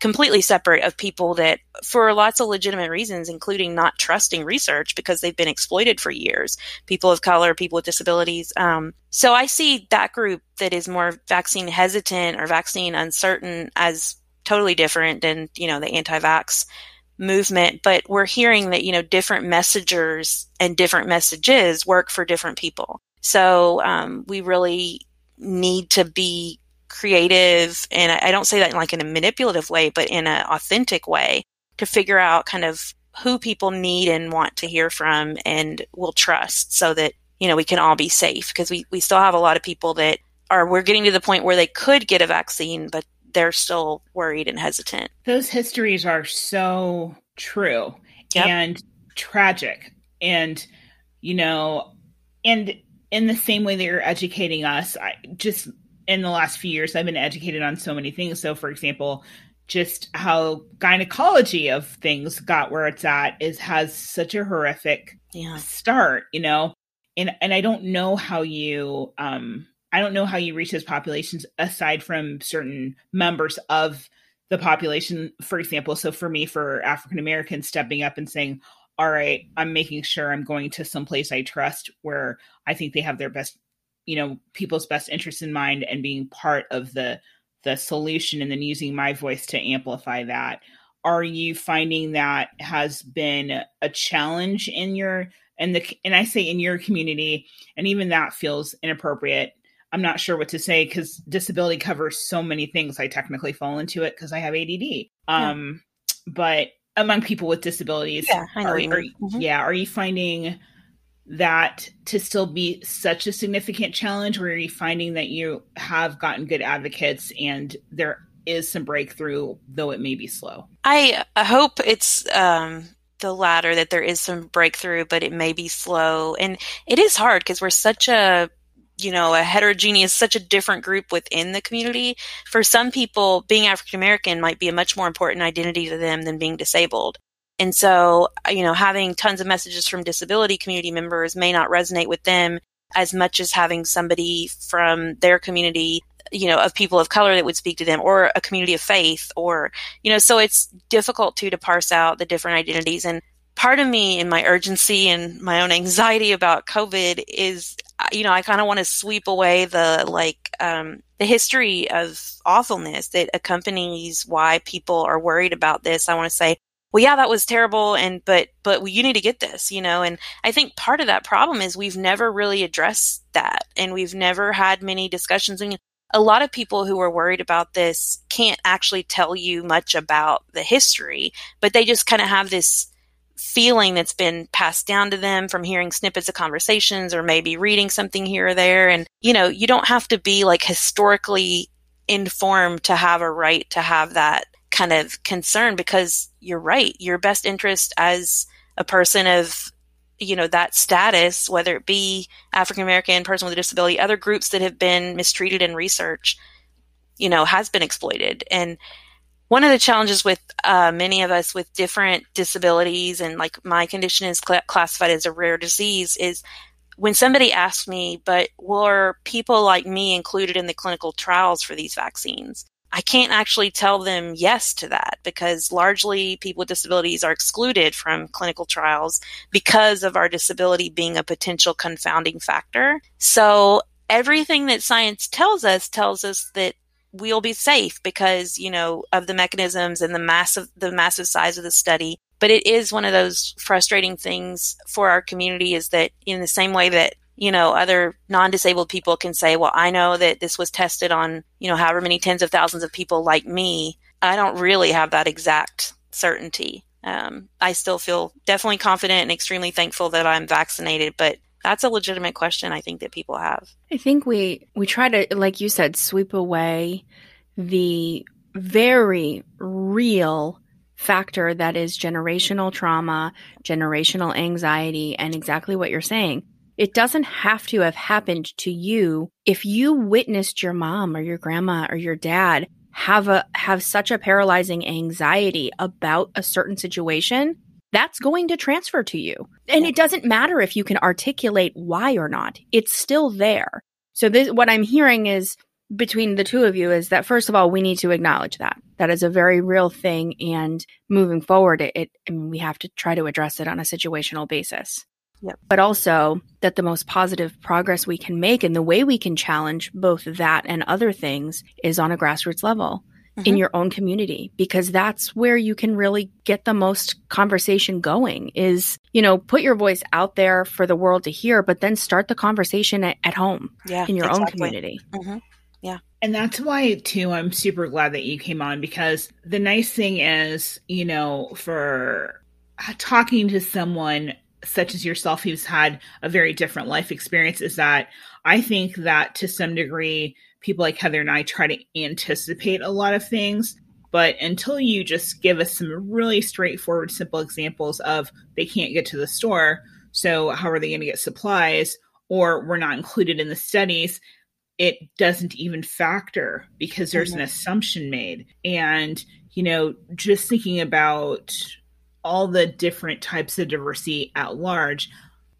Speaker 1: completely separate of people that for lots of legitimate reasons including not trusting research because they've been exploited for years people of color people with disabilities. Um, so i see that group that is more vaccine hesitant or vaccine uncertain as totally different than you know the anti-vax movement, but we're hearing that, you know, different messengers and different messages work for different people. So um, we really need to be creative. And I, I don't say that in like in a manipulative way, but in an authentic way to figure out kind of who people need and want to hear from and will trust so that, you know, we can all be safe because we, we still have a lot of people that are, we're getting to the point where they could get a vaccine, but they're still worried and hesitant.
Speaker 3: Those histories are so true yep. and tragic. And, you know, and in the same way that you're educating us, I just in the last few years, I've been educated on so many things. So, for example, just how gynecology of things got where it's at is has such a horrific yeah. start, you know. And and I don't know how you um I don't know how you reach those populations aside from certain members of the population, for example. So for me, for African Americans stepping up and saying, All right, I'm making sure I'm going to some place I trust where I think they have their best you know people's best interests in mind and being part of the the solution and then using my voice to amplify that are you finding that has been a challenge in your and the and I say in your community and even that feels inappropriate I'm not sure what to say because disability covers so many things. I technically fall into it because I have ADD. Um, yeah. but among people with disabilities,
Speaker 1: yeah, I know
Speaker 3: are,
Speaker 1: are mm-hmm.
Speaker 3: yeah, are you finding that to still be such a significant challenge or are you finding that you have gotten good advocates and there is some breakthrough though it may be slow
Speaker 1: i, I hope it's um, the latter that there is some breakthrough but it may be slow and it is hard because we're such a you know a heterogeneous such a different group within the community for some people being african american might be a much more important identity to them than being disabled and so, you know, having tons of messages from disability community members may not resonate with them as much as having somebody from their community, you know, of people of color that would speak to them or a community of faith or, you know, so it's difficult to to parse out the different identities. And part of me in my urgency and my own anxiety about COVID is, you know, I kind of want to sweep away the like, um, the history of awfulness that accompanies why people are worried about this. I want to say, well, yeah, that was terrible. And, but, but you need to get this, you know, and I think part of that problem is we've never really addressed that and we've never had many discussions. I mean, a lot of people who are worried about this can't actually tell you much about the history, but they just kind of have this feeling that's been passed down to them from hearing snippets of conversations or maybe reading something here or there. And, you know, you don't have to be like historically informed to have a right to have that kind of concern because you're right. Your best interest as a person of, you know, that status, whether it be African American, person with a disability, other groups that have been mistreated in research, you know, has been exploited. And one of the challenges with uh, many of us with different disabilities and like my condition is cl- classified as a rare disease is when somebody asks me, but were people like me included in the clinical trials for these vaccines? I can't actually tell them yes to that because largely people with disabilities are excluded from clinical trials because of our disability being a potential confounding factor. So everything that science tells us tells us that we'll be safe because, you know, of the mechanisms and the massive, the massive size of the study. But it is one of those frustrating things for our community is that in the same way that you know, other non-disabled people can say, well, I know that this was tested on, you know, however many tens of thousands of people like me. I don't really have that exact certainty. Um, I still feel definitely confident and extremely thankful that I'm vaccinated, but that's a legitimate question I think that people have.
Speaker 2: I think we we try to, like you said, sweep away the very real factor that is generational trauma, generational anxiety, and exactly what you're saying. It doesn't have to have happened to you. If you witnessed your mom or your grandma or your dad have a have such a paralyzing anxiety about a certain situation, that's going to transfer to you. And it doesn't matter if you can articulate why or not. It's still there. So this what I'm hearing is between the two of you is that first of all we need to acknowledge that that is a very real thing and moving forward it, it I mean, we have to try to address it on a situational basis
Speaker 1: Yep.
Speaker 2: But also that the most positive progress we can make and the way we can challenge both that and other things is on a grassroots level mm-hmm. in your own community because that's where you can really get the most conversation going is, you know, put your voice out there for the world to hear, but then start the conversation at, at home
Speaker 1: yeah,
Speaker 2: in your
Speaker 1: exactly.
Speaker 2: own community.
Speaker 1: Mm-hmm. Yeah.
Speaker 3: And that's why, too, I'm super glad that you came on because the nice thing is, you know, for talking to someone such as yourself who's had a very different life experience is that I think that to some degree people like Heather and I try to anticipate a lot of things. But until you just give us some really straightforward, simple examples of they can't get to the store, so how are they going to get supplies? Or we're not included in the studies, it doesn't even factor because there's mm-hmm. an assumption made. And, you know, just thinking about all the different types of diversity at large,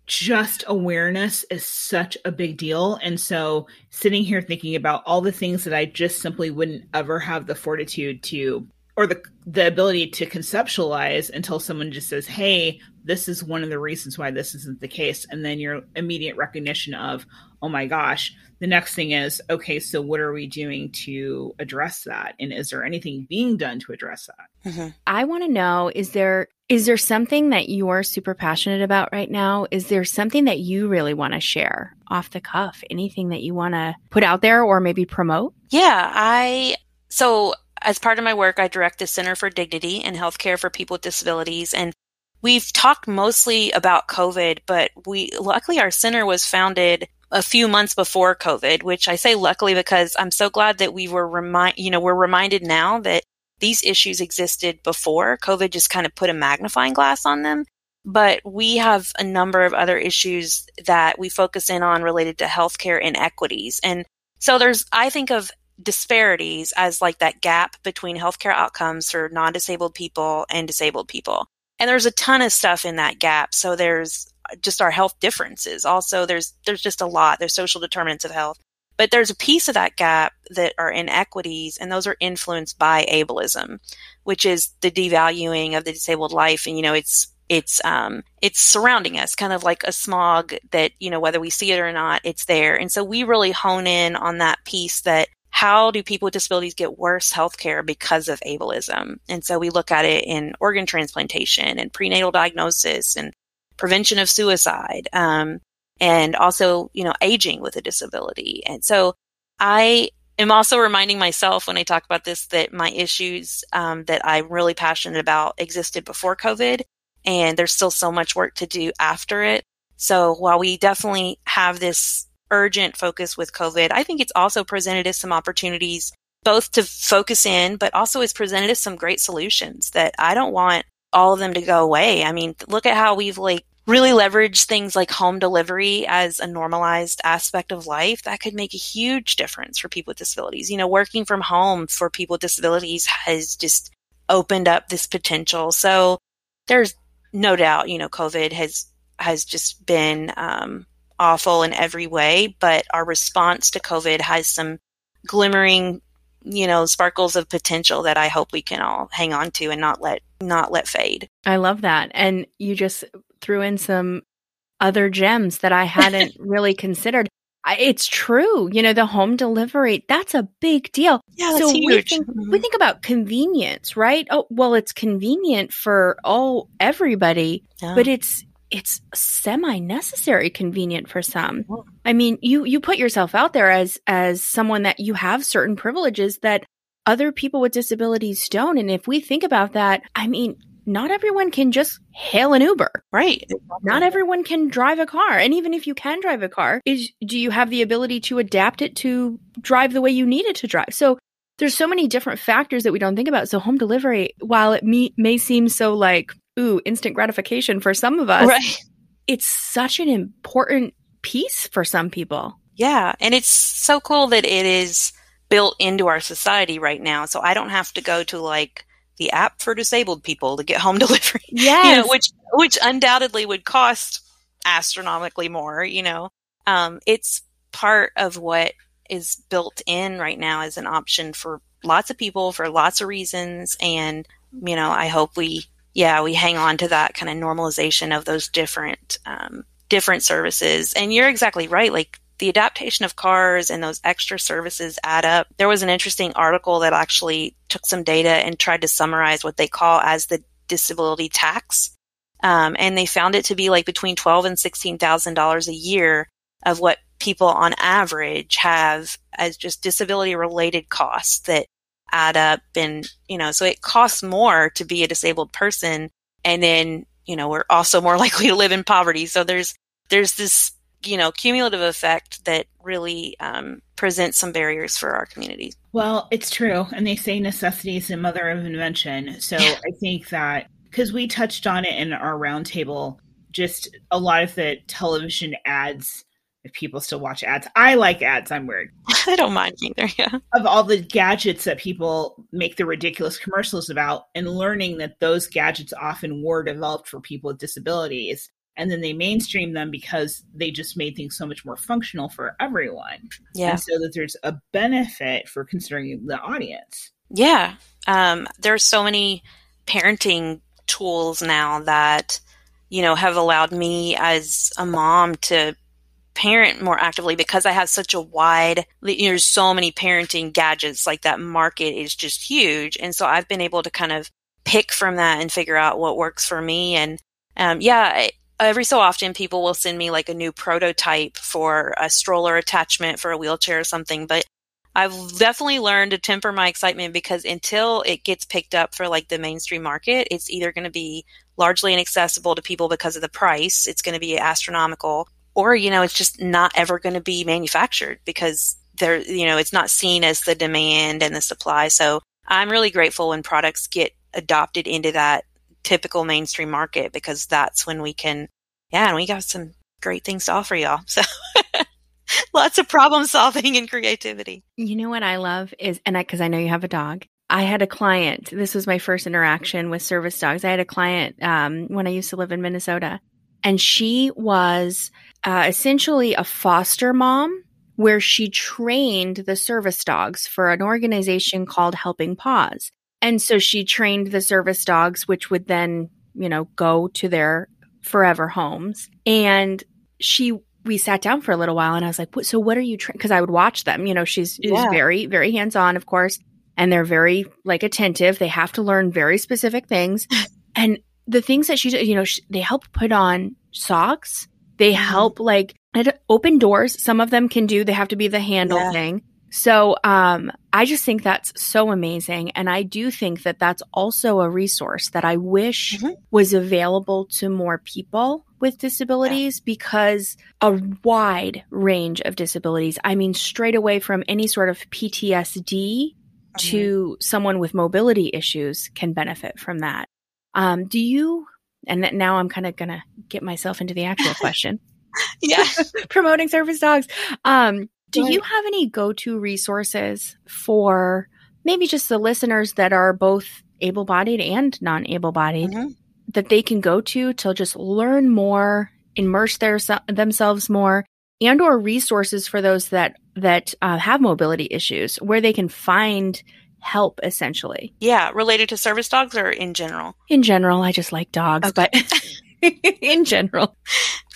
Speaker 3: just awareness is such a big deal. And so sitting here thinking about all the things that I just simply wouldn't ever have the fortitude to or the the ability to conceptualize until someone just says, "Hey, this is one of the reasons why this isn't the case," and then your immediate recognition of, "Oh my gosh." The next thing is, okay, so what are we doing to address that, and is there anything being done to address that?
Speaker 2: Mm-hmm. I want to know: is there is there something that you are super passionate about right now? Is there something that you really want to share off the cuff? Anything that you want to put out there or maybe promote?
Speaker 1: Yeah, I so as part of my work, I direct the Center for Dignity and Healthcare for People with Disabilities. And we've talked mostly about COVID, but we luckily our center was founded a few months before COVID, which I say luckily because I'm so glad that we were remind, you know, we're reminded now that these issues existed before COVID just kind of put a magnifying glass on them. But we have a number of other issues that we focus in on related to healthcare inequities. And so there's, I think of disparities as like that gap between healthcare outcomes for non-disabled people and disabled people. And there's a ton of stuff in that gap. So there's just our health differences. Also, there's there's just a lot. There's social determinants of health. But there's a piece of that gap that are inequities, and those are influenced by ableism, which is the devaluing of the disabled life. And you know, it's it's um it's surrounding us kind of like a smog that you know whether we see it or not it's there and so we really hone in on that piece that how do people with disabilities get worse health care because of ableism? And so we look at it in organ transplantation and prenatal diagnosis and prevention of suicide, um, and also, you know, aging with a disability. And so I am also reminding myself when I talk about this that my issues um, that I'm really passionate about existed before COVID, and there's still so much work to do after it. So while we definitely have this urgent focus with COVID, I think it's also presented us some opportunities both to focus in, but also it's presented us some great solutions that I don't want all of them to go away. I mean, look at how we've like really leverage things like home delivery as a normalized aspect of life. That could make a huge difference for people with disabilities. You know, working from home for people with disabilities has just opened up this potential. So there's no doubt, you know, COVID has has just been um, awful in every way, but our response to COVID has some glimmering, you know, sparkles of potential that I hope we can all hang on to and not let not let fade.
Speaker 2: I love that. And you just threw in some other gems that I hadn't <laughs> really considered. I, it's true. You know, the home delivery, that's a big deal.
Speaker 1: Yeah, so huge.
Speaker 2: We think, mm-hmm. we think about convenience, right? Oh, well, it's convenient for all everybody, yeah. but it's it's semi necessary convenient for some. I mean, you you put yourself out there as as someone that you have certain privileges that other people with disabilities don't and if we think about that, I mean, not everyone can just hail an Uber.
Speaker 1: Right.
Speaker 2: Not everyone can drive a car. And even if you can drive a car, is do you have the ability to adapt it to drive the way you need it to drive? So there's so many different factors that we don't think about. So home delivery, while it may, may seem so like ooh, instant gratification for some of us.
Speaker 1: Right.
Speaker 2: It's such an important piece for some people.
Speaker 1: Yeah. And it's so cool that it is built into our society right now. So I don't have to go to like the app for disabled people to get home <laughs> delivery.
Speaker 2: Yeah.
Speaker 1: You know, which which undoubtedly would cost astronomically more, you know. Um, it's part of what is built in right now as an option for lots of people for lots of reasons and you know, I hope we yeah, we hang on to that kind of normalization of those different um, different services. And you're exactly right. Like the adaptation of cars and those extra services add up. There was an interesting article that actually took some data and tried to summarize what they call as the disability tax. Um, and they found it to be like between twelve and sixteen thousand dollars a year of what people on average have as just disability related costs that add up and you know so it costs more to be a disabled person and then you know we're also more <laughs> likely to live in poverty so there's there's this you know, cumulative effect that really um, presents some barriers for our community.
Speaker 3: Well, it's true. And they say necessity is the mother of invention. So I think that because we touched on it in our roundtable, just a lot of the television ads if people still watch ads. I like ads. I'm weird. <laughs>
Speaker 1: I don't mind either. Yeah.
Speaker 3: Of all the gadgets that people make the ridiculous commercials about, and learning that those gadgets often were developed for people with disabilities. And then they mainstream them because they just made things so much more functional for everyone.
Speaker 1: Yeah.
Speaker 3: And so that there's a benefit for considering the audience.
Speaker 1: Yeah. Um, there's so many parenting tools now that, you know, have allowed me as a mom to parent more actively because I have such a wide, you know, there's so many parenting gadgets, like that market is just huge. And so I've been able to kind of pick from that and figure out what works for me. And um, yeah, every so often people will send me like a new prototype for a stroller attachment for a wheelchair or something. But I've definitely learned to temper my excitement because until it gets picked up for like the mainstream market, it's either going to be largely inaccessible to people because of the price. It's going to be astronomical or you know it's just not ever going to be manufactured because there you know it's not seen as the demand and the supply so i'm really grateful when products get adopted into that typical mainstream market because that's when we can yeah and we got some great things to offer y'all <laughs> so lots of problem solving and creativity
Speaker 2: you know what i love is and i because i know you have a dog I had a client. This was my first interaction with service dogs. I had a client um, when I used to live in Minnesota, and she was uh, essentially a foster mom where she trained the service dogs for an organization called Helping Paws. And so she trained the service dogs, which would then, you know, go to their forever homes. And she, we sat down for a little while and I was like, so what are you training? Cause I would watch them, you know, she's, yeah. very, very hands on, of course. And they're very like attentive. They have to learn very specific things. <laughs> and the things that she, you know, she, they help put on socks they mm-hmm. help like open doors. Some of them can do, they have to be the handle yeah. thing. So um, I just think that's so amazing. And I do think that that's also a resource that I wish mm-hmm. was available to more people with disabilities yeah. because a wide range of disabilities, I mean, straight away from any sort of PTSD mm-hmm. to someone with mobility issues can benefit from that. Um, do you and now I'm kind of going to get myself into the actual <laughs> question.
Speaker 1: yeah. <laughs>
Speaker 2: Promoting service dogs. Um, do you have any go to resources for maybe just the listeners that are both able bodied and non able bodied mm-hmm. that they can go to to just learn more, immerse their, themselves more, and or resources for those that that uh, have mobility issues where they can find help essentially.
Speaker 1: Yeah, related to service dogs or in general?
Speaker 2: In general, I just like dogs, okay. but <laughs> in general.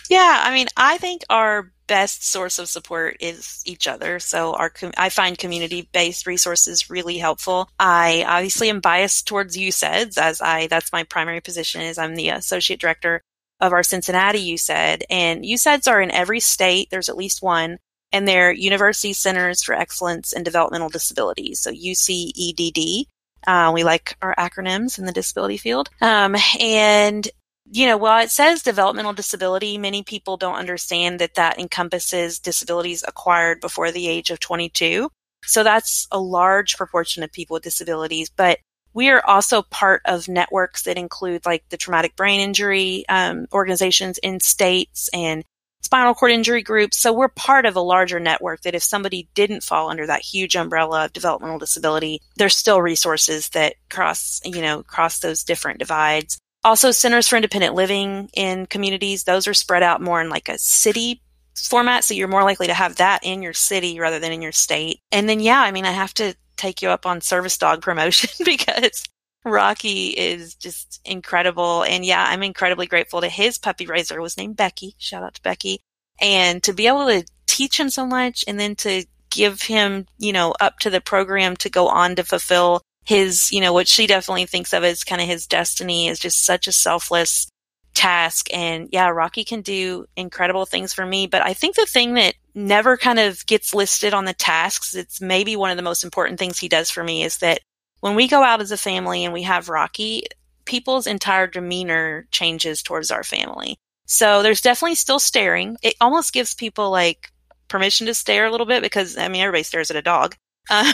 Speaker 1: Yeah, I mean, I think our best source of support is each other. So our com- I find community-based resources really helpful. I obviously am biased towards UCEDDs as I that's my primary position is I'm the associate director of our Cincinnati UCEDD and UCEDDs are in every state. There's at least one and they're University Centers for Excellence in Developmental Disabilities, so UCEDD. Uh, we like our acronyms in the disability field. Um, and you know, while it says developmental disability, many people don't understand that that encompasses disabilities acquired before the age of 22. So that's a large proportion of people with disabilities. But we are also part of networks that include like the traumatic brain injury um, organizations in states and spinal cord injury groups. So we're part of a larger network that if somebody didn't fall under that huge umbrella of developmental disability, there's still resources that cross, you know, cross those different divides. Also, centers for independent living in communities, those are spread out more in like a city format. So you're more likely to have that in your city rather than in your state. And then, yeah, I mean, I have to take you up on service dog <laughs> promotion <laughs> because Rocky is just incredible. And yeah, I'm incredibly grateful to his puppy raiser was named Becky. Shout out to Becky. And to be able to teach him so much and then to give him, you know, up to the program to go on to fulfill his, you know, what she definitely thinks of as kind of his destiny is just such a selfless task. And yeah, Rocky can do incredible things for me. But I think the thing that never kind of gets listed on the tasks, it's maybe one of the most important things he does for me is that when we go out as a family and we have Rocky, people's entire demeanor changes towards our family. So there's definitely still staring. It almost gives people like permission to stare a little bit because, I mean, everybody stares at a dog. <laughs> Um,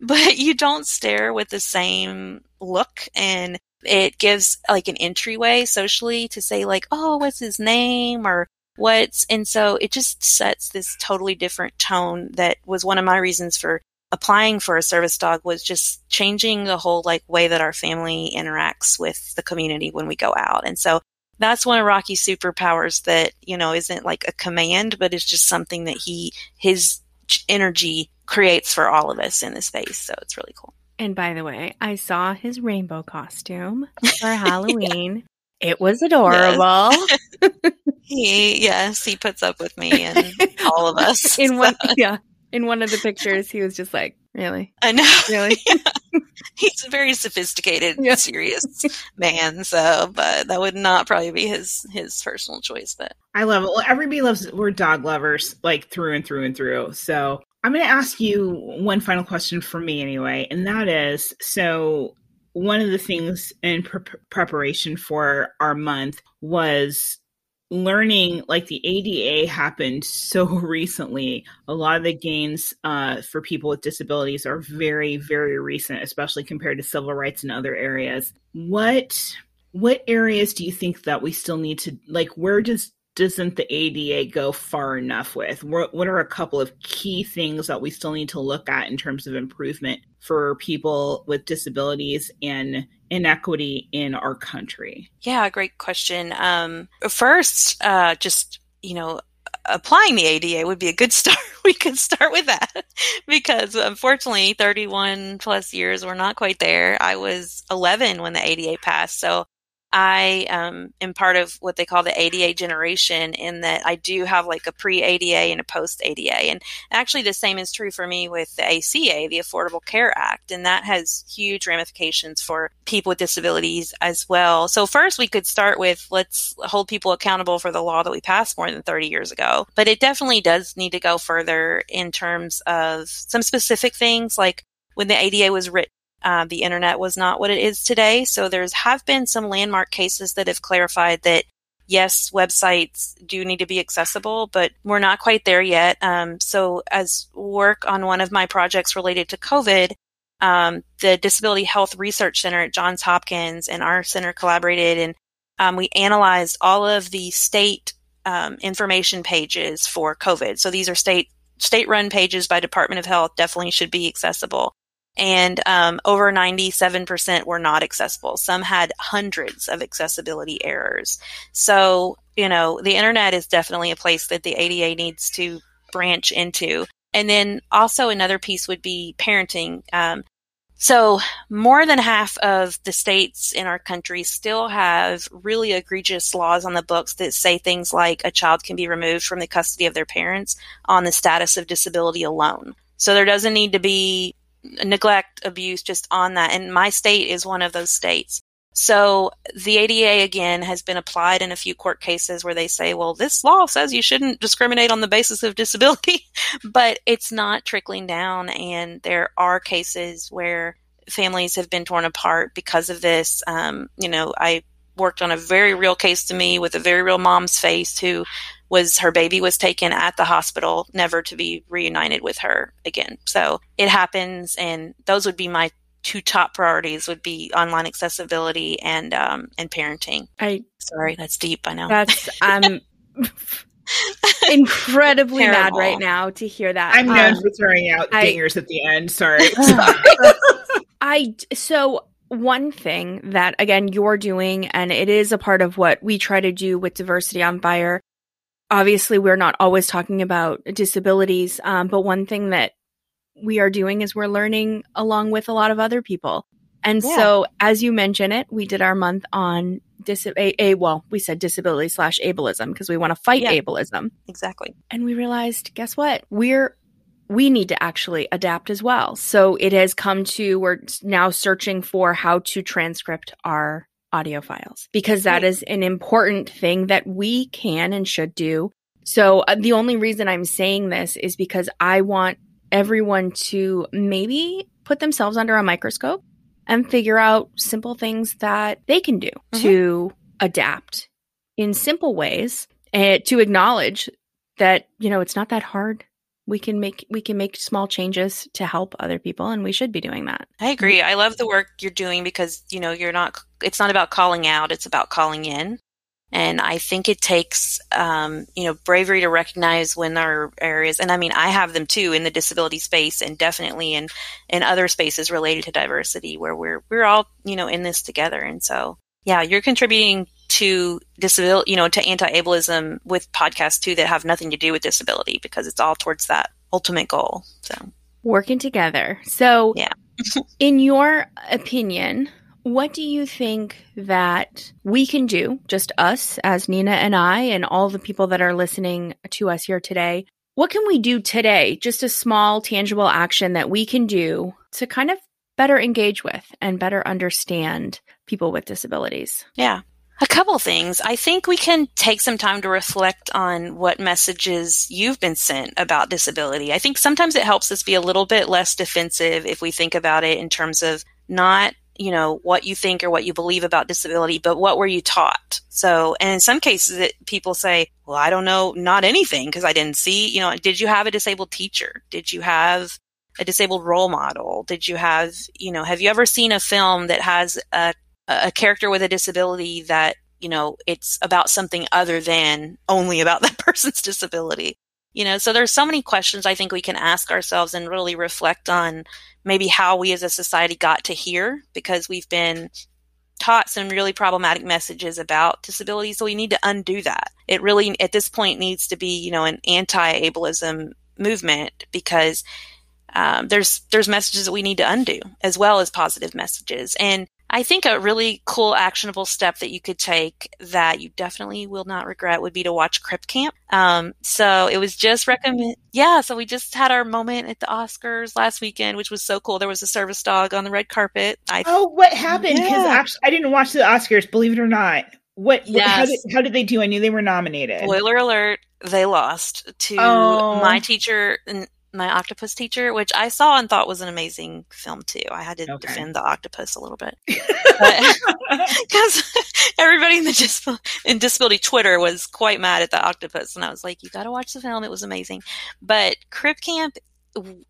Speaker 1: but you don't stare with the same look and it gives like an entryway socially to say like, oh, what's his name or what's, and so it just sets this totally different tone that was one of my reasons for applying for a service dog was just changing the whole like way that our family interacts with the community when we go out. And so that's one of Rocky's superpowers that, you know, isn't like a command, but it's just something that he, his energy creates for all of us in the space. So it's really cool.
Speaker 2: And by the way, I saw his rainbow costume for <laughs> Halloween. yeah. It was adorable.
Speaker 1: Yes. <laughs> he yes, he puts up with me and <laughs> all of us.
Speaker 2: In one yeah. In one of the pictures he was just like, Really?
Speaker 1: I know.
Speaker 2: Really?
Speaker 1: yeah. He's a very sophisticated, yeah. serious man. So, but that would not probably be his his personal choice. But
Speaker 3: I love it. Well, everybody loves. We're dog lovers, like through and through and through. So I'm going to ask you one final question for me, anyway, and that is so. One of the things in pre- preparation for our month was learning like the ADA happened so <laughs> recently. A lot of the gains uh, for people with disabilities are very, very recent, especially compared to civil rights in other areas. What what areas do you think that we still need to like? Where does doesn't the ADA go far enough with? What, are a couple of key things that we still need to look at in terms of improvement for people with disabilities and inequity in our country?
Speaker 1: Yeah, great question. Um, first, uh, just, you know, applying the ADA would be a good <laughs> start. we could start with that <laughs> because unfortunately 31 plus years we're not quite there. I was 11 when the ADA passed. So I um, am part of what they call the ADA generation in that I do have like a pre ADA and a post ADA. And actually, the same is true for me with the ACA, the Affordable Care Act, and that has huge ramifications for people with disabilities as well. So, first, we could start with let's hold people accountable for the law that we passed more than 30 years ago. But it definitely does need to go further in terms of some specific things like when the ADA was written uh, the internet was not what it is today. So there's have been some landmark cases that have clarified that yes, websites do need to be accessible, but we're not quite there yet. Um, so as work on one of my projects related to COVID, um, the Disability Health Research Center at Johns Hopkins and our center collaborated and um, we analyzed all of the state um, information pages for COVID. So these are state state run pages by Department of Health definitely should be accessible and um, over 97% were not accessible. Some had hundreds of accessibility errors. So, you know, the internet is definitely a place that the ADA needs to branch into. And then also another piece would be parenting. Um, so, more than half of the states in our country still have really egregious laws on the books that say things like a child can be removed from the custody of their parents on the status of disability alone. So, there doesn't need to be neglect abuse just on that. And my state is one of those states. So the ADA again has been applied in a few court cases where they say, well, this law says you shouldn't discriminate on the basis of <laughs> disability, but it's not trickling down. And there are cases where families have been torn apart because of this. Um, you know, I worked on a very real case to me with a very real mom's face who was her baby was taken at the hospital, never to be reunited with her again. So it happens, and those would be my two top priorities would be online accessibility and um, and parenting.
Speaker 2: I
Speaker 1: sorry, that's deep. I know.
Speaker 2: That's I'm <laughs> incredibly mad right now to hear that.
Speaker 3: I'm known um, for throwing out I, dingers at the end. <laughs> Sorry.
Speaker 2: I so one thing that again you're doing and it is a part of what we try to do with diversity on fire obviously we're not always talking about disabilities um, but one thing that we are doing is we're learning along with a lot of other people. And yeah. so as you mentioned it we did our month on dis- a, a well we said disability slash ableism because we want to fight yeah, ableism.
Speaker 1: Exactly.
Speaker 2: And we realized guess what? We're we need to actually adapt as well. So it has come to we're now searching for how to transcript our audio files because that is an important thing that we can and should do. So uh, the only reason I'm saying this is because I want everyone to maybe put themselves under a microscope and figure out simple things that they can do mm-hmm. to adapt in simple ways uh, to acknowledge that, you know, it's not that hard. We can make we can make small changes to help other people and we should be doing that.
Speaker 1: I agree. I love the work you're doing because, you know, you're not it's not about calling out, it's about calling in. And I think it takes, um, you know, bravery to recognize when there are areas, and I mean, I have them too in the disability space, and definitely in in other spaces related to diversity, where we're we're all, you know, in this together. And so, yeah, you're contributing to disability, you know, to anti-ableism with podcasts too that have nothing to do with disability because it's all towards that ultimate goal. So
Speaker 2: working together. So,
Speaker 1: yeah. <laughs>
Speaker 2: in your opinion, what do you think that we can do, just us as Nina and I, and all the people that are listening to us here today? What can we do today? Just a small, tangible action that we can do to kind of better engage with and better understand people with disabilities?
Speaker 1: Yeah. A couple things. I think we can take some time to reflect on what messages you've been sent about disability. I think sometimes it helps us be a little bit less defensive if we think about it in terms of not you know, what you think or what you believe about disability, but what were you taught? So, and in some cases, it, people say, well, I don't know, not anything because I didn't see, you know, did you have a disabled teacher? Did you have a disabled role model? Did you have, you know, have you ever seen a film that has a, a character with a disability that, you know, it's about something other than only about <laughs> that person's disability? You know, so there's so many questions I think we can ask ourselves and really reflect on maybe how we as a society got to here because we've been taught some really problematic messages about disability. So we need to undo that. It really, at this point, needs to be, you know, an anti-ableism movement because um, there's there's messages that we need to undo as well as positive messages. And I think a really cool actionable step that you could take that you definitely will not regret would be to watch Crip Camp. Um, so it was just recommend. Yeah. So we just had our moment at the Oscars last weekend, which was so cool. There was a service dog on the red carpet.
Speaker 3: I, oh, what happened? Because yeah. actually, I didn't watch the Oscars, believe it or not. What, yes. how, did, how did they do? I knew they were nominated.
Speaker 1: Spoiler alert, they lost to oh. my teacher my octopus teacher, which I saw and thought was an amazing film too. I had to okay. defend the octopus a little bit <laughs> because <laughs> everybody in the dis- in disability Twitter was quite mad at the octopus, and I was like, "You got to watch the film; it was amazing." But Crip Camp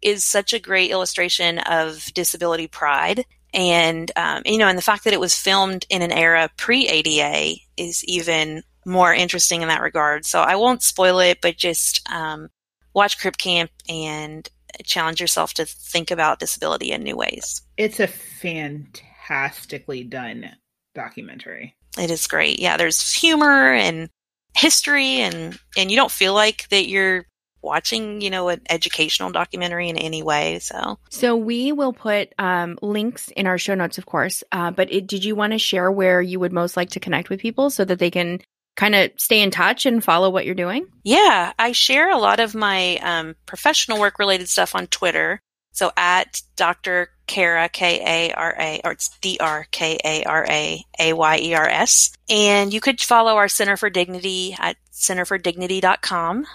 Speaker 1: is such a great illustration of disability pride. And, um, you know, and the fact that it was filmed in an era pre ADA is even more interesting in that regard. So I won't spoil it, but just um, watch Crip Camp and challenge yourself to think about disability in new ways.
Speaker 3: It's a fantastically done documentary.
Speaker 1: It is great. Yeah, there's humor and history and and you don't feel like that you're watching, you know, an educational documentary in any way. So,
Speaker 2: so we will put um, links in our show notes, of course. Uh, but it, did you want to share where you would most like to connect with people so that they can kind of stay in touch and follow what you're doing?
Speaker 1: Yeah, I share a lot of my um, professional work related stuff on Twitter. So at Dr. Kara, K A R A, or it's D R K A R A A Y E R S. And you could follow our Center for Dignity at centerfordignity.com.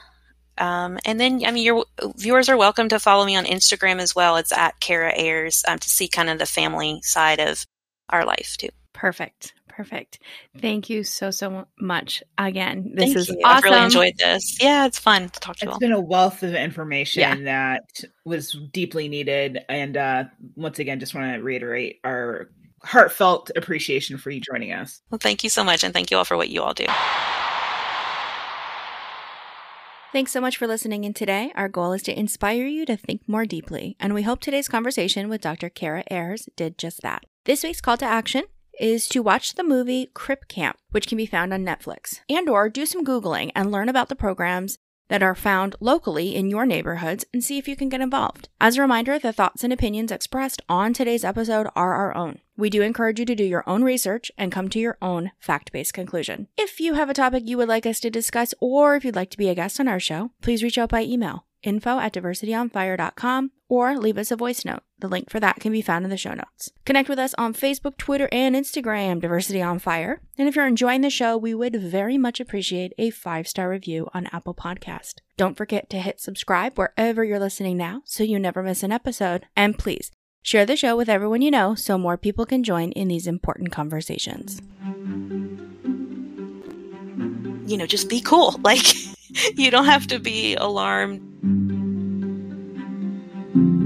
Speaker 1: Um, and then, I mean, your viewers are welcome to follow me on Instagram as well. It's at Kara Ayers um, to see kind of the family side of our life too.
Speaker 2: Perfect. Perfect. Thank you so so much. Again, this Thank is
Speaker 1: you.
Speaker 2: awesome.
Speaker 1: I've really enjoyed this. Yeah, it's fun to talk to
Speaker 3: you.
Speaker 1: It's
Speaker 3: all. been a wealth of information yeah. that was deeply needed, and uh, once again, just want to reiterate our heartfelt appreciation for you joining us.
Speaker 1: Well, thank you so much, and thank you all for what you all do.
Speaker 2: Thanks so much for listening in today. Our goal is to inspire you to think more deeply, and we hope today's conversation with Dr. Kara Ayers did just that. This week's call to action is to watch the movie Crip Camp, which can be found on Netflix, and or do some googling and learn about the programs that are found locally in your neighborhoods and see if you can get involved. As a reminder, the thoughts and opinions expressed on today's episode are our own. We do encourage you to do your own research and come to your own fact based conclusion. If you have a topic you would like us to discuss, or if you'd like to be a guest on our show, please reach out by email info at diversityonfire.com or leave us a voice note. The link for that can be found in the show notes. Connect with us on Facebook, Twitter, and Instagram, Diversity on Fire. And if you're enjoying the show, we would very much appreciate a five star review on Apple Podcast. Don't forget to hit subscribe wherever you're listening now so you never miss an episode. And please share the show with everyone you know so more people can join in these important conversations.
Speaker 1: you know, just be cool. <laughs> Like, you don't have to be alarmed. Thank you.